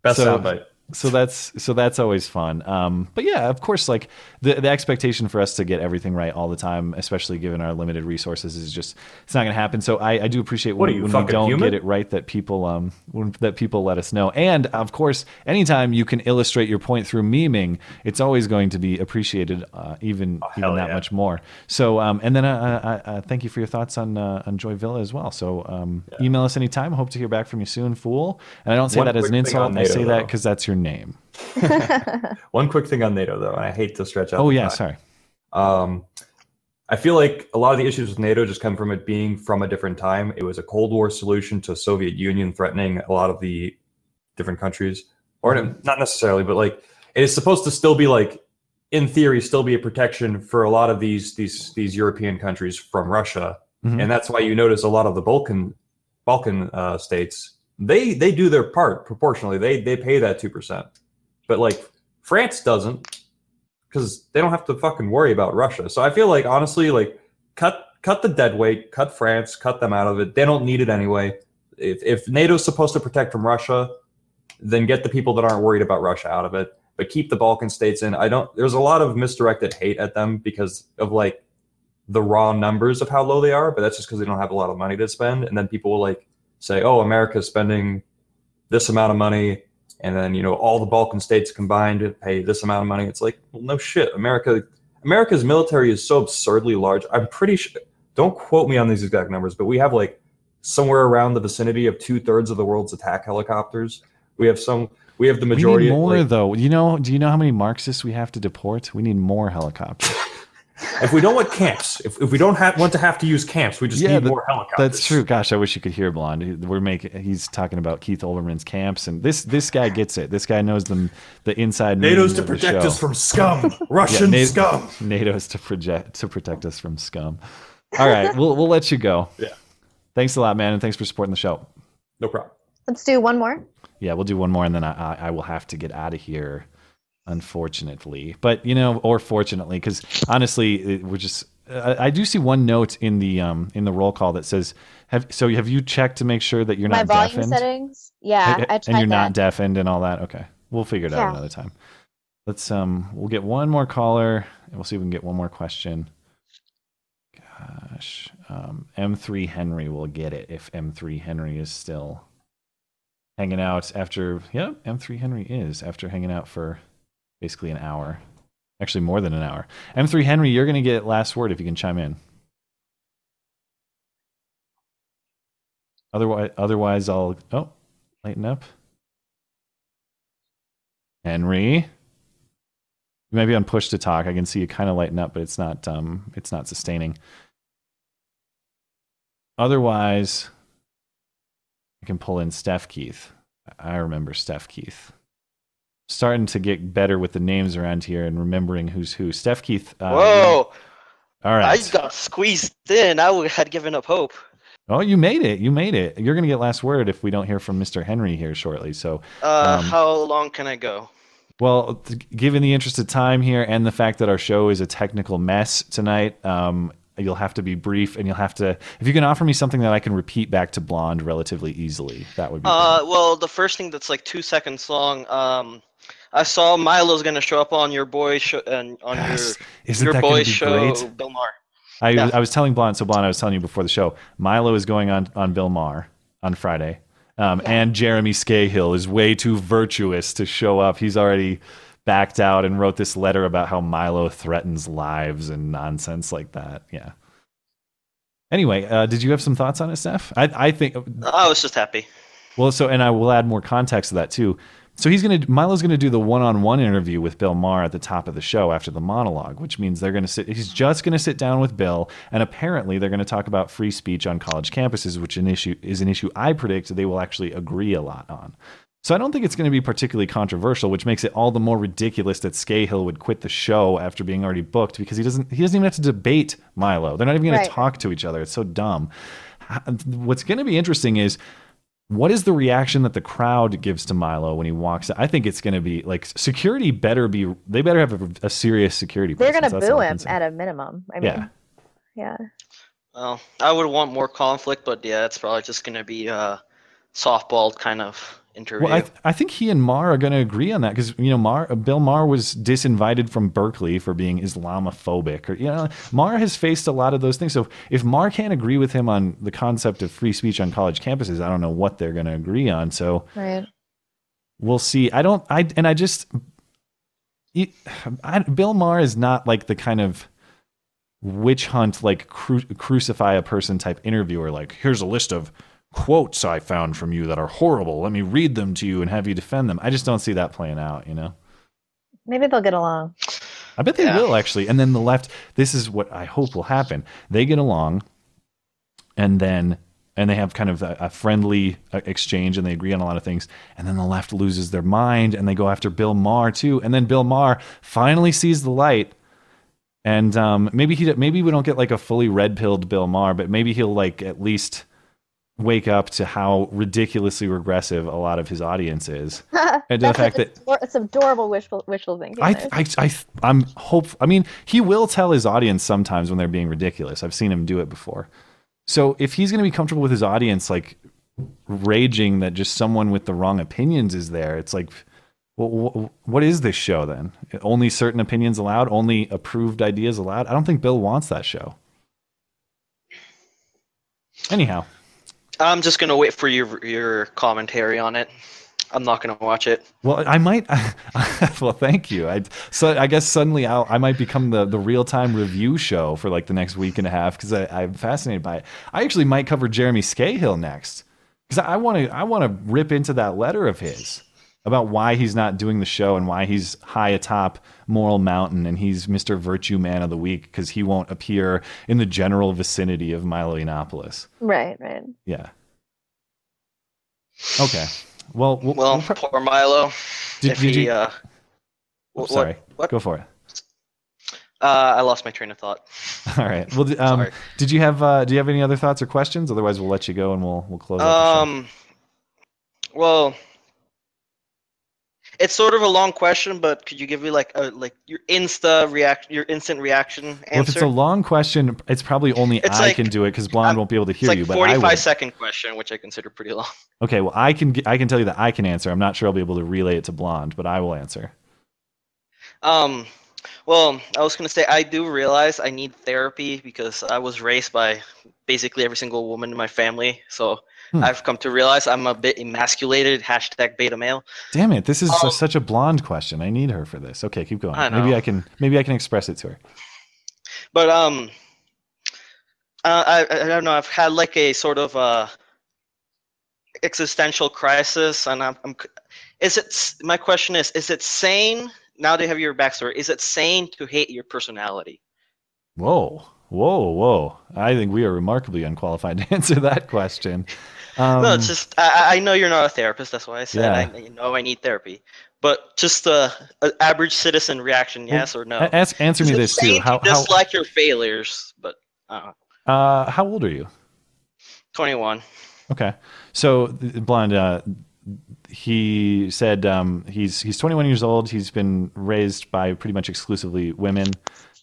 best So- soundbite so that's so that's always fun. Um, but yeah, of course, like the the expectation for us to get everything right all the time, especially given our limited resources, is just it's not going to happen. So I, I do appreciate when, you, when we don't human? get it right that people um when, that people let us know. And of course, anytime you can illustrate your point through memeing, it's always going to be appreciated, uh, even Oh, even that yeah. much more. So um, and then uh, uh, uh, thank you for your thoughts on uh, on Joy Villa as well. So um, email us anytime. Hope to hear back from you soon, fool. And I don't say One that as an insult. I say that because that's your name. [LAUGHS] one quick thing on nato though and i hate to stretch out Oh yeah, time. sorry. Um, I feel like a lot of the issues with NATO just come from it being from a different time. It was a Cold War solution to Soviet Union threatening a lot of the different countries, or not necessarily, but like it is supposed to still be like, in theory, still be a protection for a lot of these these these European countries from Russia, Mhm. and that's why you notice a lot of the Balkan Balkan uh, states they they do their part proportionally. They they pay that two percent, but like France doesn't because they don't have to fucking worry about Russia. So I feel like honestly, like cut cut the dead weight, cut France, cut them out of it. They don't need it anyway. If if NATO's supposed to protect from Russia, then get the people that aren't worried about Russia out of it. But keep the Balkan states in. I don't. There's a lot of misdirected hate at them because of like the raw numbers of how low they are. But that's just because they don't have a lot of money to spend. And then people will like say, "Oh, America's spending this amount of money." and then you know all the Balkan states combined pay this amount of money. It's like well, no shit. America, America's military is so absurdly large. I'm pretty sure. Don't quote me on these exact numbers, but we have like somewhere around the vicinity of two thirds of the world's attack helicopters. We have some. We have the majority. we need of, more like- though. You know? Do you know how many Marxists we have to deport? We need more helicopters. If we don't want camps, if, if we don't have, want to have to use camps, we just need that- more helicopters. That's true. Gosh, I wish you could hear Blonde. We're making. He's talking about Keith Olbermann's camps, and this this guy gets it. This guy knows them the inside. NATO's meanings to of the protect show. us from scum, [LAUGHS] Russian Na- scum. [LAUGHS] NATO's to project to protect us from scum. All right, we'll we'll let you go. [LAUGHS] Yeah. Thanks a lot, man, and thanks for supporting the show. No problem. Let's do one more. Yeah, we'll do one more, and then I I, I will have to get out of here, unfortunately. But you know, or fortunately, because honestly, it, we're just. I, I do see one note in the um in the roll call that says, "Have so have you checked to make sure that you're My not volume deafened? settings. Yeah, and, I and you're that. not deafened and all that. Okay, we'll figure it out another time. Let's um, we'll get one more caller, and we'll see if we can get one more question. Gosh, um, M3 Henry will get it if M3 Henry is still hanging out after. Yeah, M3 Henry is after hanging out for basically an hour. Actually, more than an hour. M3 Henry, you're going to get last word if you can chime in. Otherwise, otherwise, I'll. Oh, lighten up. Henry, you might be on push to talk. I can see you kind of lighten up, but it's not. Um, it's not sustaining. Otherwise, I can pull in Steph Keith. I remember Steph Keith. Starting to get better with the names around here and remembering who's who. Steph Keith. Uh, Whoa! All right. I got squeezed in. I had given up hope. Oh, you made it. You made it. You're going to get last word if we don't hear from Mr. Henry here shortly. So, Uh, um, how long can I go? well, th- given the interest of time here and the fact that our show is a technical mess tonight, um, you'll have to be brief and you'll have to, if you can offer me something that I can repeat back to Blonde relatively easily, that would be Uh, well, the first thing that's like two seconds long. Um, I saw Milo's gonna show up on your boy show and on Yes. your Isn't your boy gonna boy's show, great? Bill Maher. I, Yeah. I was telling Blonde, so Blonde, I was telling you before the show, Milo is going on, on Bill Maher on Friday. Um, And Jeremy Scahill is way too virtuous to show up. He's already backed out and wrote this letter about how Milo threatens lives and nonsense like that. Yeah. Anyway, uh, did you have some thoughts on it, Steph? I, I think I was just happy. well, so and I will add more context to that too. So he's gonna Milo's gonna do the one-on-one interview with Bill Maher at the top of the show after the monologue, which means they're gonna sit. He's just gonna sit down with Bill, and apparently they're gonna talk about free speech on college campuses, which an issue is an issue I predict they will actually agree a lot on. So I don't think it's going to be particularly controversial, which makes it all the more ridiculous that Scahill would quit the show after being already booked because he doesn't he doesn't even have to debate Milo. They're not even going Right. to talk to each other. It's so dumb. What's going to be interesting is what is the reaction that the crowd gives to Milo when he walks? Out? I think it's going to be like security better be they better have a, a serious security. They're gonna boo him at a minimum. I mean, Yeah. yeah. Well, I would want more conflict, but yeah, it's probably just gonna be uh, a softball kind of interview. Well, I, th- I think he and Maher are going to agree on that because you know Maher Bill Maher was disinvited from Berkeley for being Islamophobic, or you know Maher has faced a lot of those things. So if Maher can't agree with him on the concept of free speech on college campuses, I don't know what they're going to agree on. So Right. we'll see. I don't. I and I just. It, I, Bill Maher is not like the kind of witch hunt, like cru- crucify a person type interviewer. Like, here's a list of quotes I found from you that are horrible. Let me read them to you and have you defend them. I just don't see that playing out. You know. Maybe they'll get along. I bet they will actually. And then the left, this is what I hope will happen. They get along and then and they have kind of a, a friendly uh, exchange and they agree on a lot of things and then the left loses their mind and they go after Bill Maher too and then Bill Maher finally sees the light and um, maybe he maybe we don't get like a fully red pilled Bill Maher but maybe he'll like at least wake up to how ridiculously regressive a lot of his audience is [LAUGHS] and to the fact that it's adorable wishful wishful thinking. I, I, I, I, am hope. I mean, he will tell his audience sometimes when they're being ridiculous. I've seen him do it before. So if he's going to be comfortable with his audience, like raging that just someone with the wrong opinions is there, it's like, well, what is this show then? Only certain opinions allowed, only approved ideas allowed. I don't think Bill wants that show. Anyhow, I'm just gonna wait for your your commentary on it. I'm not gonna watch it. Well, I might. [LAUGHS] well, thank you. I so I guess suddenly I'll, I might become the the real time review show for like the next week and a half because I'm fascinated by it. I actually might cover Jeremy Scahill next because I want to I want to rip into that letter of his about why he's not doing the show and why he's high atop Moral Mountain and he's Mr. Virtue Man of the Week because he won't appear in the general vicinity of Milo Yiannopoulos. Right, right. Yeah. Okay. Well, we'll, Well, poor Milo. Did- did he, you- uh, Oh, wh- sorry. What? Go for it. Uh, I lost my train of thought. [LAUGHS] All right. Well, d- um, did you have uh, do you have any other thoughts or questions? Otherwise, we'll let you go and we'll we'll close. out the show. Um, well, it's sort of a long question, but could you give me like a like your insta react, your instant reaction Well, if it's a long question, it's probably only It's I like- can do it because Blonde won't be able to hear like you. But I second question, which I consider pretty long. Okay. Well, I can I can tell you that I can answer. I'm not sure I'll be able to relay it to Blonde, but I will answer. Um, well, I was gonna say I do realize I need therapy because I was raised by basically every single woman in my family. So Hmm. I've come to realize I'm a bit emasculated. Hashtag beta male. Damn it! This is Um, such a blonde question. I need her for this. Okay, keep going. I Maybe. I can. Maybe I can express it to her. But um, uh, I I don't know. I've had like a sort of uh existential crisis, and I'm, I'm. Is it? My question is: Is it sane? Now that you have your backstory, is it sane to hate your personality? Whoa, whoa, whoa! I think we are remarkably unqualified [LAUGHS] to answer that question. Um, no, it's just I, I know you're not a therapist. That's why I said Yeah. I you know I need therapy. But just a, a average citizen reaction, yes or no? ask, answer me this too. How to how dislike your failures, but uh, uh, how old are you? 21. Okay, so blonde. Uh, he said um, he's he's 21 years old. He's been raised by pretty much exclusively women,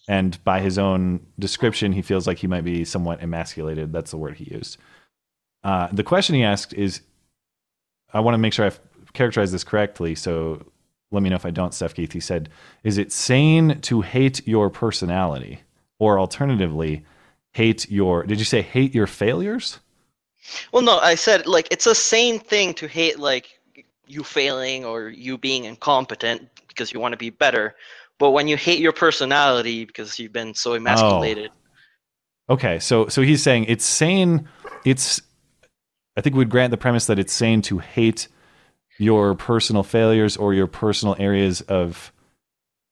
and by his own description, he feels like he might be somewhat emasculated. That's the word he used. Uh, the question he asked is, I want to make sure I've characterized this correctly. So let me know if I don't, Steph Keith. He said, "Is it sane to hate your personality, or alternatively, hate your? Did you say hate your failures?" Well, no, I said like it's a sane thing to hate like you failing or you being incompetent because you want to be better. But when you hate your personality because you've been so emasculated, Okay, so so he's saying it's sane. It's I think we'd grant the premise that it's sane to hate your personal failures or your personal areas of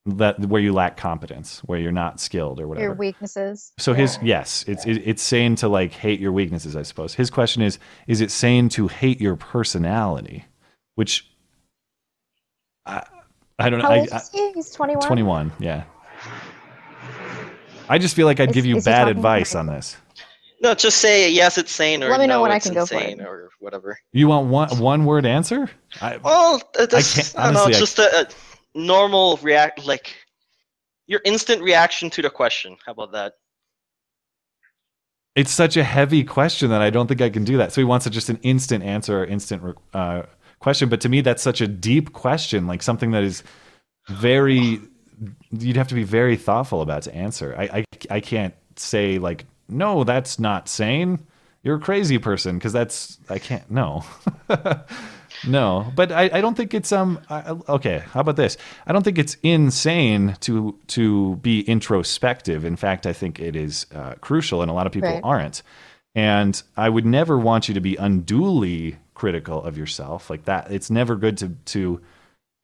that where you lack competence, where you're not skilled or whatever. Your weaknesses. So his yes, it's it, it's sane to like hate your weaknesses, I suppose. His question is: Is it sane to hate your personality? Which I I don't know. How I, old I- is he? He's 21. 21, yeah. I just feel like I'd Is- give you bad advice on this. No, just say yes, it's sane, or Let me know no, when I it's can go for it. or whatever. You want one one word answer? I, Well, uh, this, can't- I, don't know, honestly, it's I- just a, a normal react, like your instant reaction to the question. How about that? it's such a heavy question that I don't think I can do that. So he wants a, just an instant answer or instant uh, question. But to me, that's such a deep question, like something that is very, you'd have to be very thoughtful about to answer. I, I, I can't say, like, no, that's not sane. You're a crazy person because that's, I can't, no. [LAUGHS] no, but I, I don't think it's, um, I, okay, how about this? I don't think it's insane to, to be introspective. In fact, I think it is uh, crucial, and a lot of people Right. aren't. And I would never want you to be unduly critical of yourself like that. It's never good to to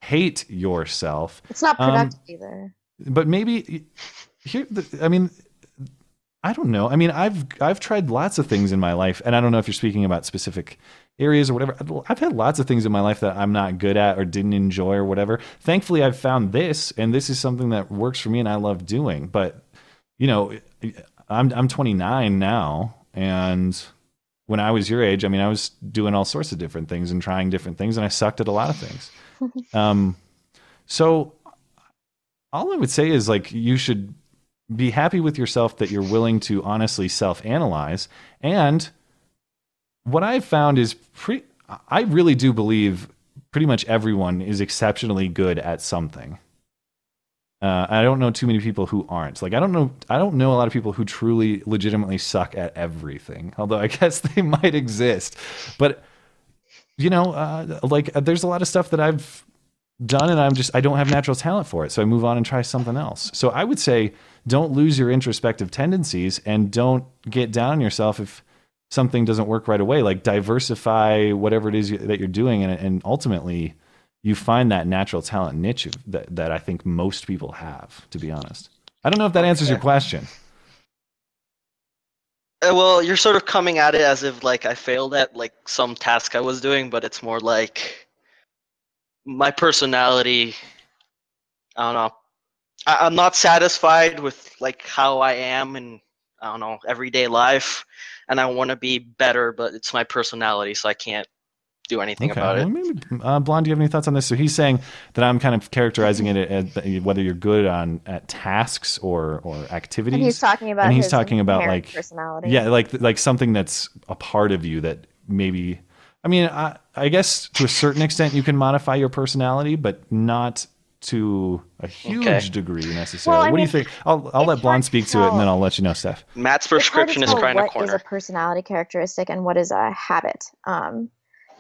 hate yourself. It's not Um, productive either. But maybe here, I mean, I don't know. I mean, I've I've tried lots of things in my life, and I don't know if you're speaking about specific areas or whatever. I've had lots of things in my life that I'm not good at or didn't enjoy or whatever. Thankfully, I've found this, and this is something that works for me and I love doing. But you know, I'm I'm 29 now, and when I was your age, I mean, I was doing all sorts of different things and trying different things, and I sucked at a lot of things. [LAUGHS] um, so all I would say is like you should be happy with yourself that you're willing to honestly self-analyze and what I've found is pretty I really do believe pretty much everyone is exceptionally good at something. Uh, I don't know too many people who aren't. Like I don't know I don't know a lot of people who truly legitimately suck at everything. Although I [LAUGHS] guess they might exist. But you know, uh, like uh, there's a lot of stuff that I've done and I'm just I don't have natural talent for it. So I move on and try something else. So I would say don't lose your introspective tendencies and don't get down on yourself if something doesn't work right away. Like diversify whatever it is you- that you're doing and, and ultimately you find that natural talent niche of, that, that I think most people have, to be honest. I don't know if that answers your question. Uh, well, you're sort of coming at it as if like I failed at like some task I was doing, but it's more like my personality. I don't know. I, I'm not satisfied with like how I am in I don't know everyday life, and I want to be better, but it's my personality, so I can't do anything about well, it. maybe, uh, Blonde, do you have any thoughts on this? So he's saying that I'm kind of characterizing it as that whether you're good on at tasks or or activities. And he's talking about and he's his talking about like personality. Yeah, like like something that's a part of you that maybe. I mean, I, I guess to a certain extent you can modify your personality, but not to a huge Okay. degree necessarily. Well, what mean, do you think? I'll I'll let Blonde speak to it, and then. I'll let you know, Steph. Matt's It's hard to prescription is tell crying a what is corner. a personality characteristic and what is a habit. Um,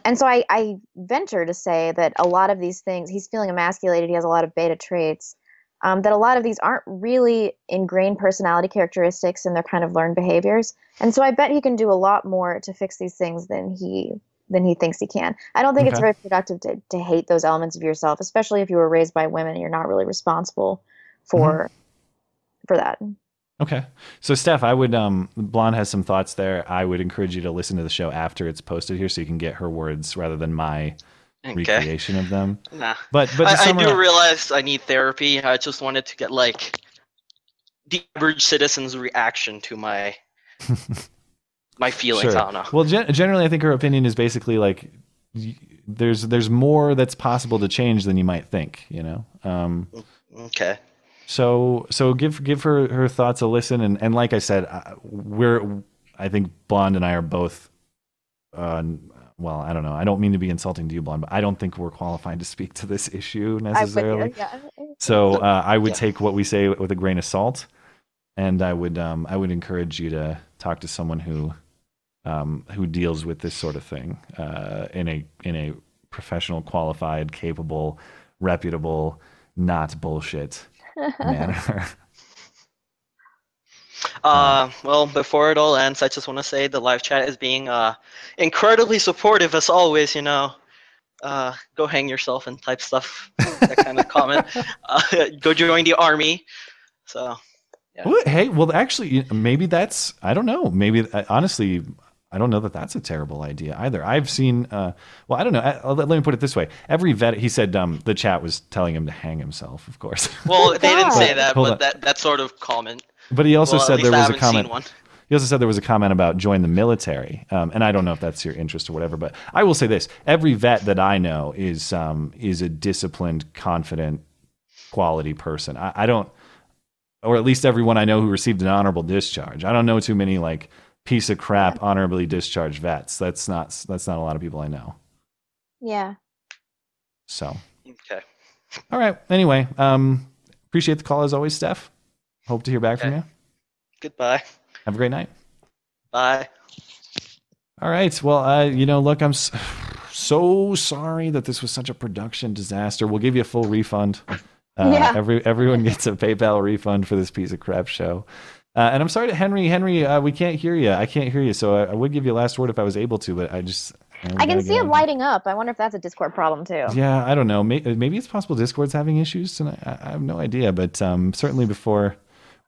and so I, I venture to say that a lot of these things, he's feeling emasculated. He has a lot of beta traits. Um, that a lot of these aren't really ingrained personality characteristics, and they're kind of learned behaviors. And so I bet he can do a lot more to fix these things than he than he thinks he can. I don't think it's very productive to, to hate those elements of yourself, especially if you were raised by women and you're not really responsible for for that. Okay. So Steph, I would um Blonde has some thoughts there. I would encourage you to listen to the show after it's posted here so you can get her words rather than my Okay. recreation of them. [LAUGHS] Nah. But but to I, I do summarize- realize I need therapy. I just wanted to get like the average citizen's reaction to my [LAUGHS] my feelings. I don't know. Well, gen- generally, I think her opinion is basically like there's there's more that's possible to change than you might think. You know. Um, Okay. so so give give her her thoughts a listen, and and like I said, uh, we're I think Blonde and I are both. Uh, well, I don't know. I don't mean to be insulting to you, Blonde, but I don't think we're qualified to speak to this [LAUGHS] issue I would, necessarily. yeah. So uh, I would Yeah. take what we say with a grain of salt, and I would um, I would encourage you to talk to someone who um, who deals with this sort of thing uh, in a in a professional, qualified, capable, reputable, not bullshit [LAUGHS] manner. Uh, well, before it all ends, I just want to say the live chat is being uh incredibly supportive as always. You know, uh, go hang yourself and type stuff. That kind of [LAUGHS] comment. Uh, go join the army. So Yeah. Hey, well, actually, maybe that's I don't know. Maybe honestly, I don't know that that's a terrible idea either. I've seen. Uh, well, I don't know. Uh, let, let me put it this way: every vet, he said, um, the chat was telling him to hang himself. Of course. [LAUGHS] well, they didn't say that, Hold but that that sort of comment. But he also Well, said there was a comment. one. He also said there was a comment about join the military, um, and I don't know if that's your interest or whatever. But I will say this: every vet that I know is um, is a disciplined, confident, quality person. I, I don't, or at least everyone I know who received an honorable discharge. I don't know too many like piece of crap honorably discharged vets. That's not that's not a lot of people I know. Yeah. So Okay. all right. Anyway, um, appreciate the call as always, Steph. Hope to hear back from you. Goodbye. Have a great night. Bye. All right. Well, uh, you know, look, I'm [SIGHS] so sorry that this was such a production disaster. We'll give you a full refund. Uh, Yeah. Every everyone gets a PayPal refund for this piece of crap show. Uh, and I'm sorry to Henry. Henry, uh, we can't hear you. I can't hear you. So I, I would give you a last word if I was able to, but I just I gotta can see it lighting up. I wonder if that's a Discord problem too. Yeah, I don't know. Maybe, maybe it's possible Discord's having issues tonight. I, I have no idea, but um, certainly before.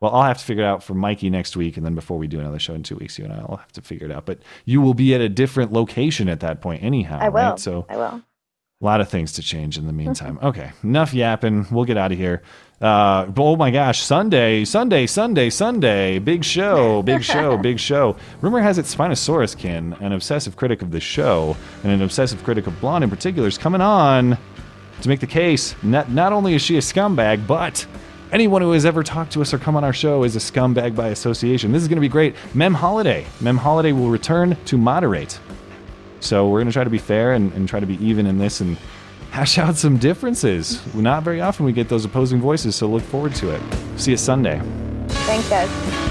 Well, I'll have to figure it out for Mikey next week, and then before we do another show in two weeks, you and I will have to figure it out. But you will be at a different location at that point, anyhow. I will. Right? So I will. A lot of things to change in the meantime. okay, enough yapping. We'll get out of here. Uh, oh my gosh, Sunday, Sunday, Sunday, Sunday. Big show, big show, [LAUGHS] big show. Rumor has it Spinosaurus Kin, an obsessive critic of the show, and an obsessive critic of Blonde in particular, is coming on to make the case. Not, not only is she a scumbag, but anyone who has ever talked to us or come on our show is a scumbag by association. This is going to be great. Mem Holiday. Mem Holiday will return to moderate. So we're going to try to be fair and, and try to be even in this and hash out some differences. Not very often we get those opposing voices, so look forward to it. See you Sunday. Thanks, guys.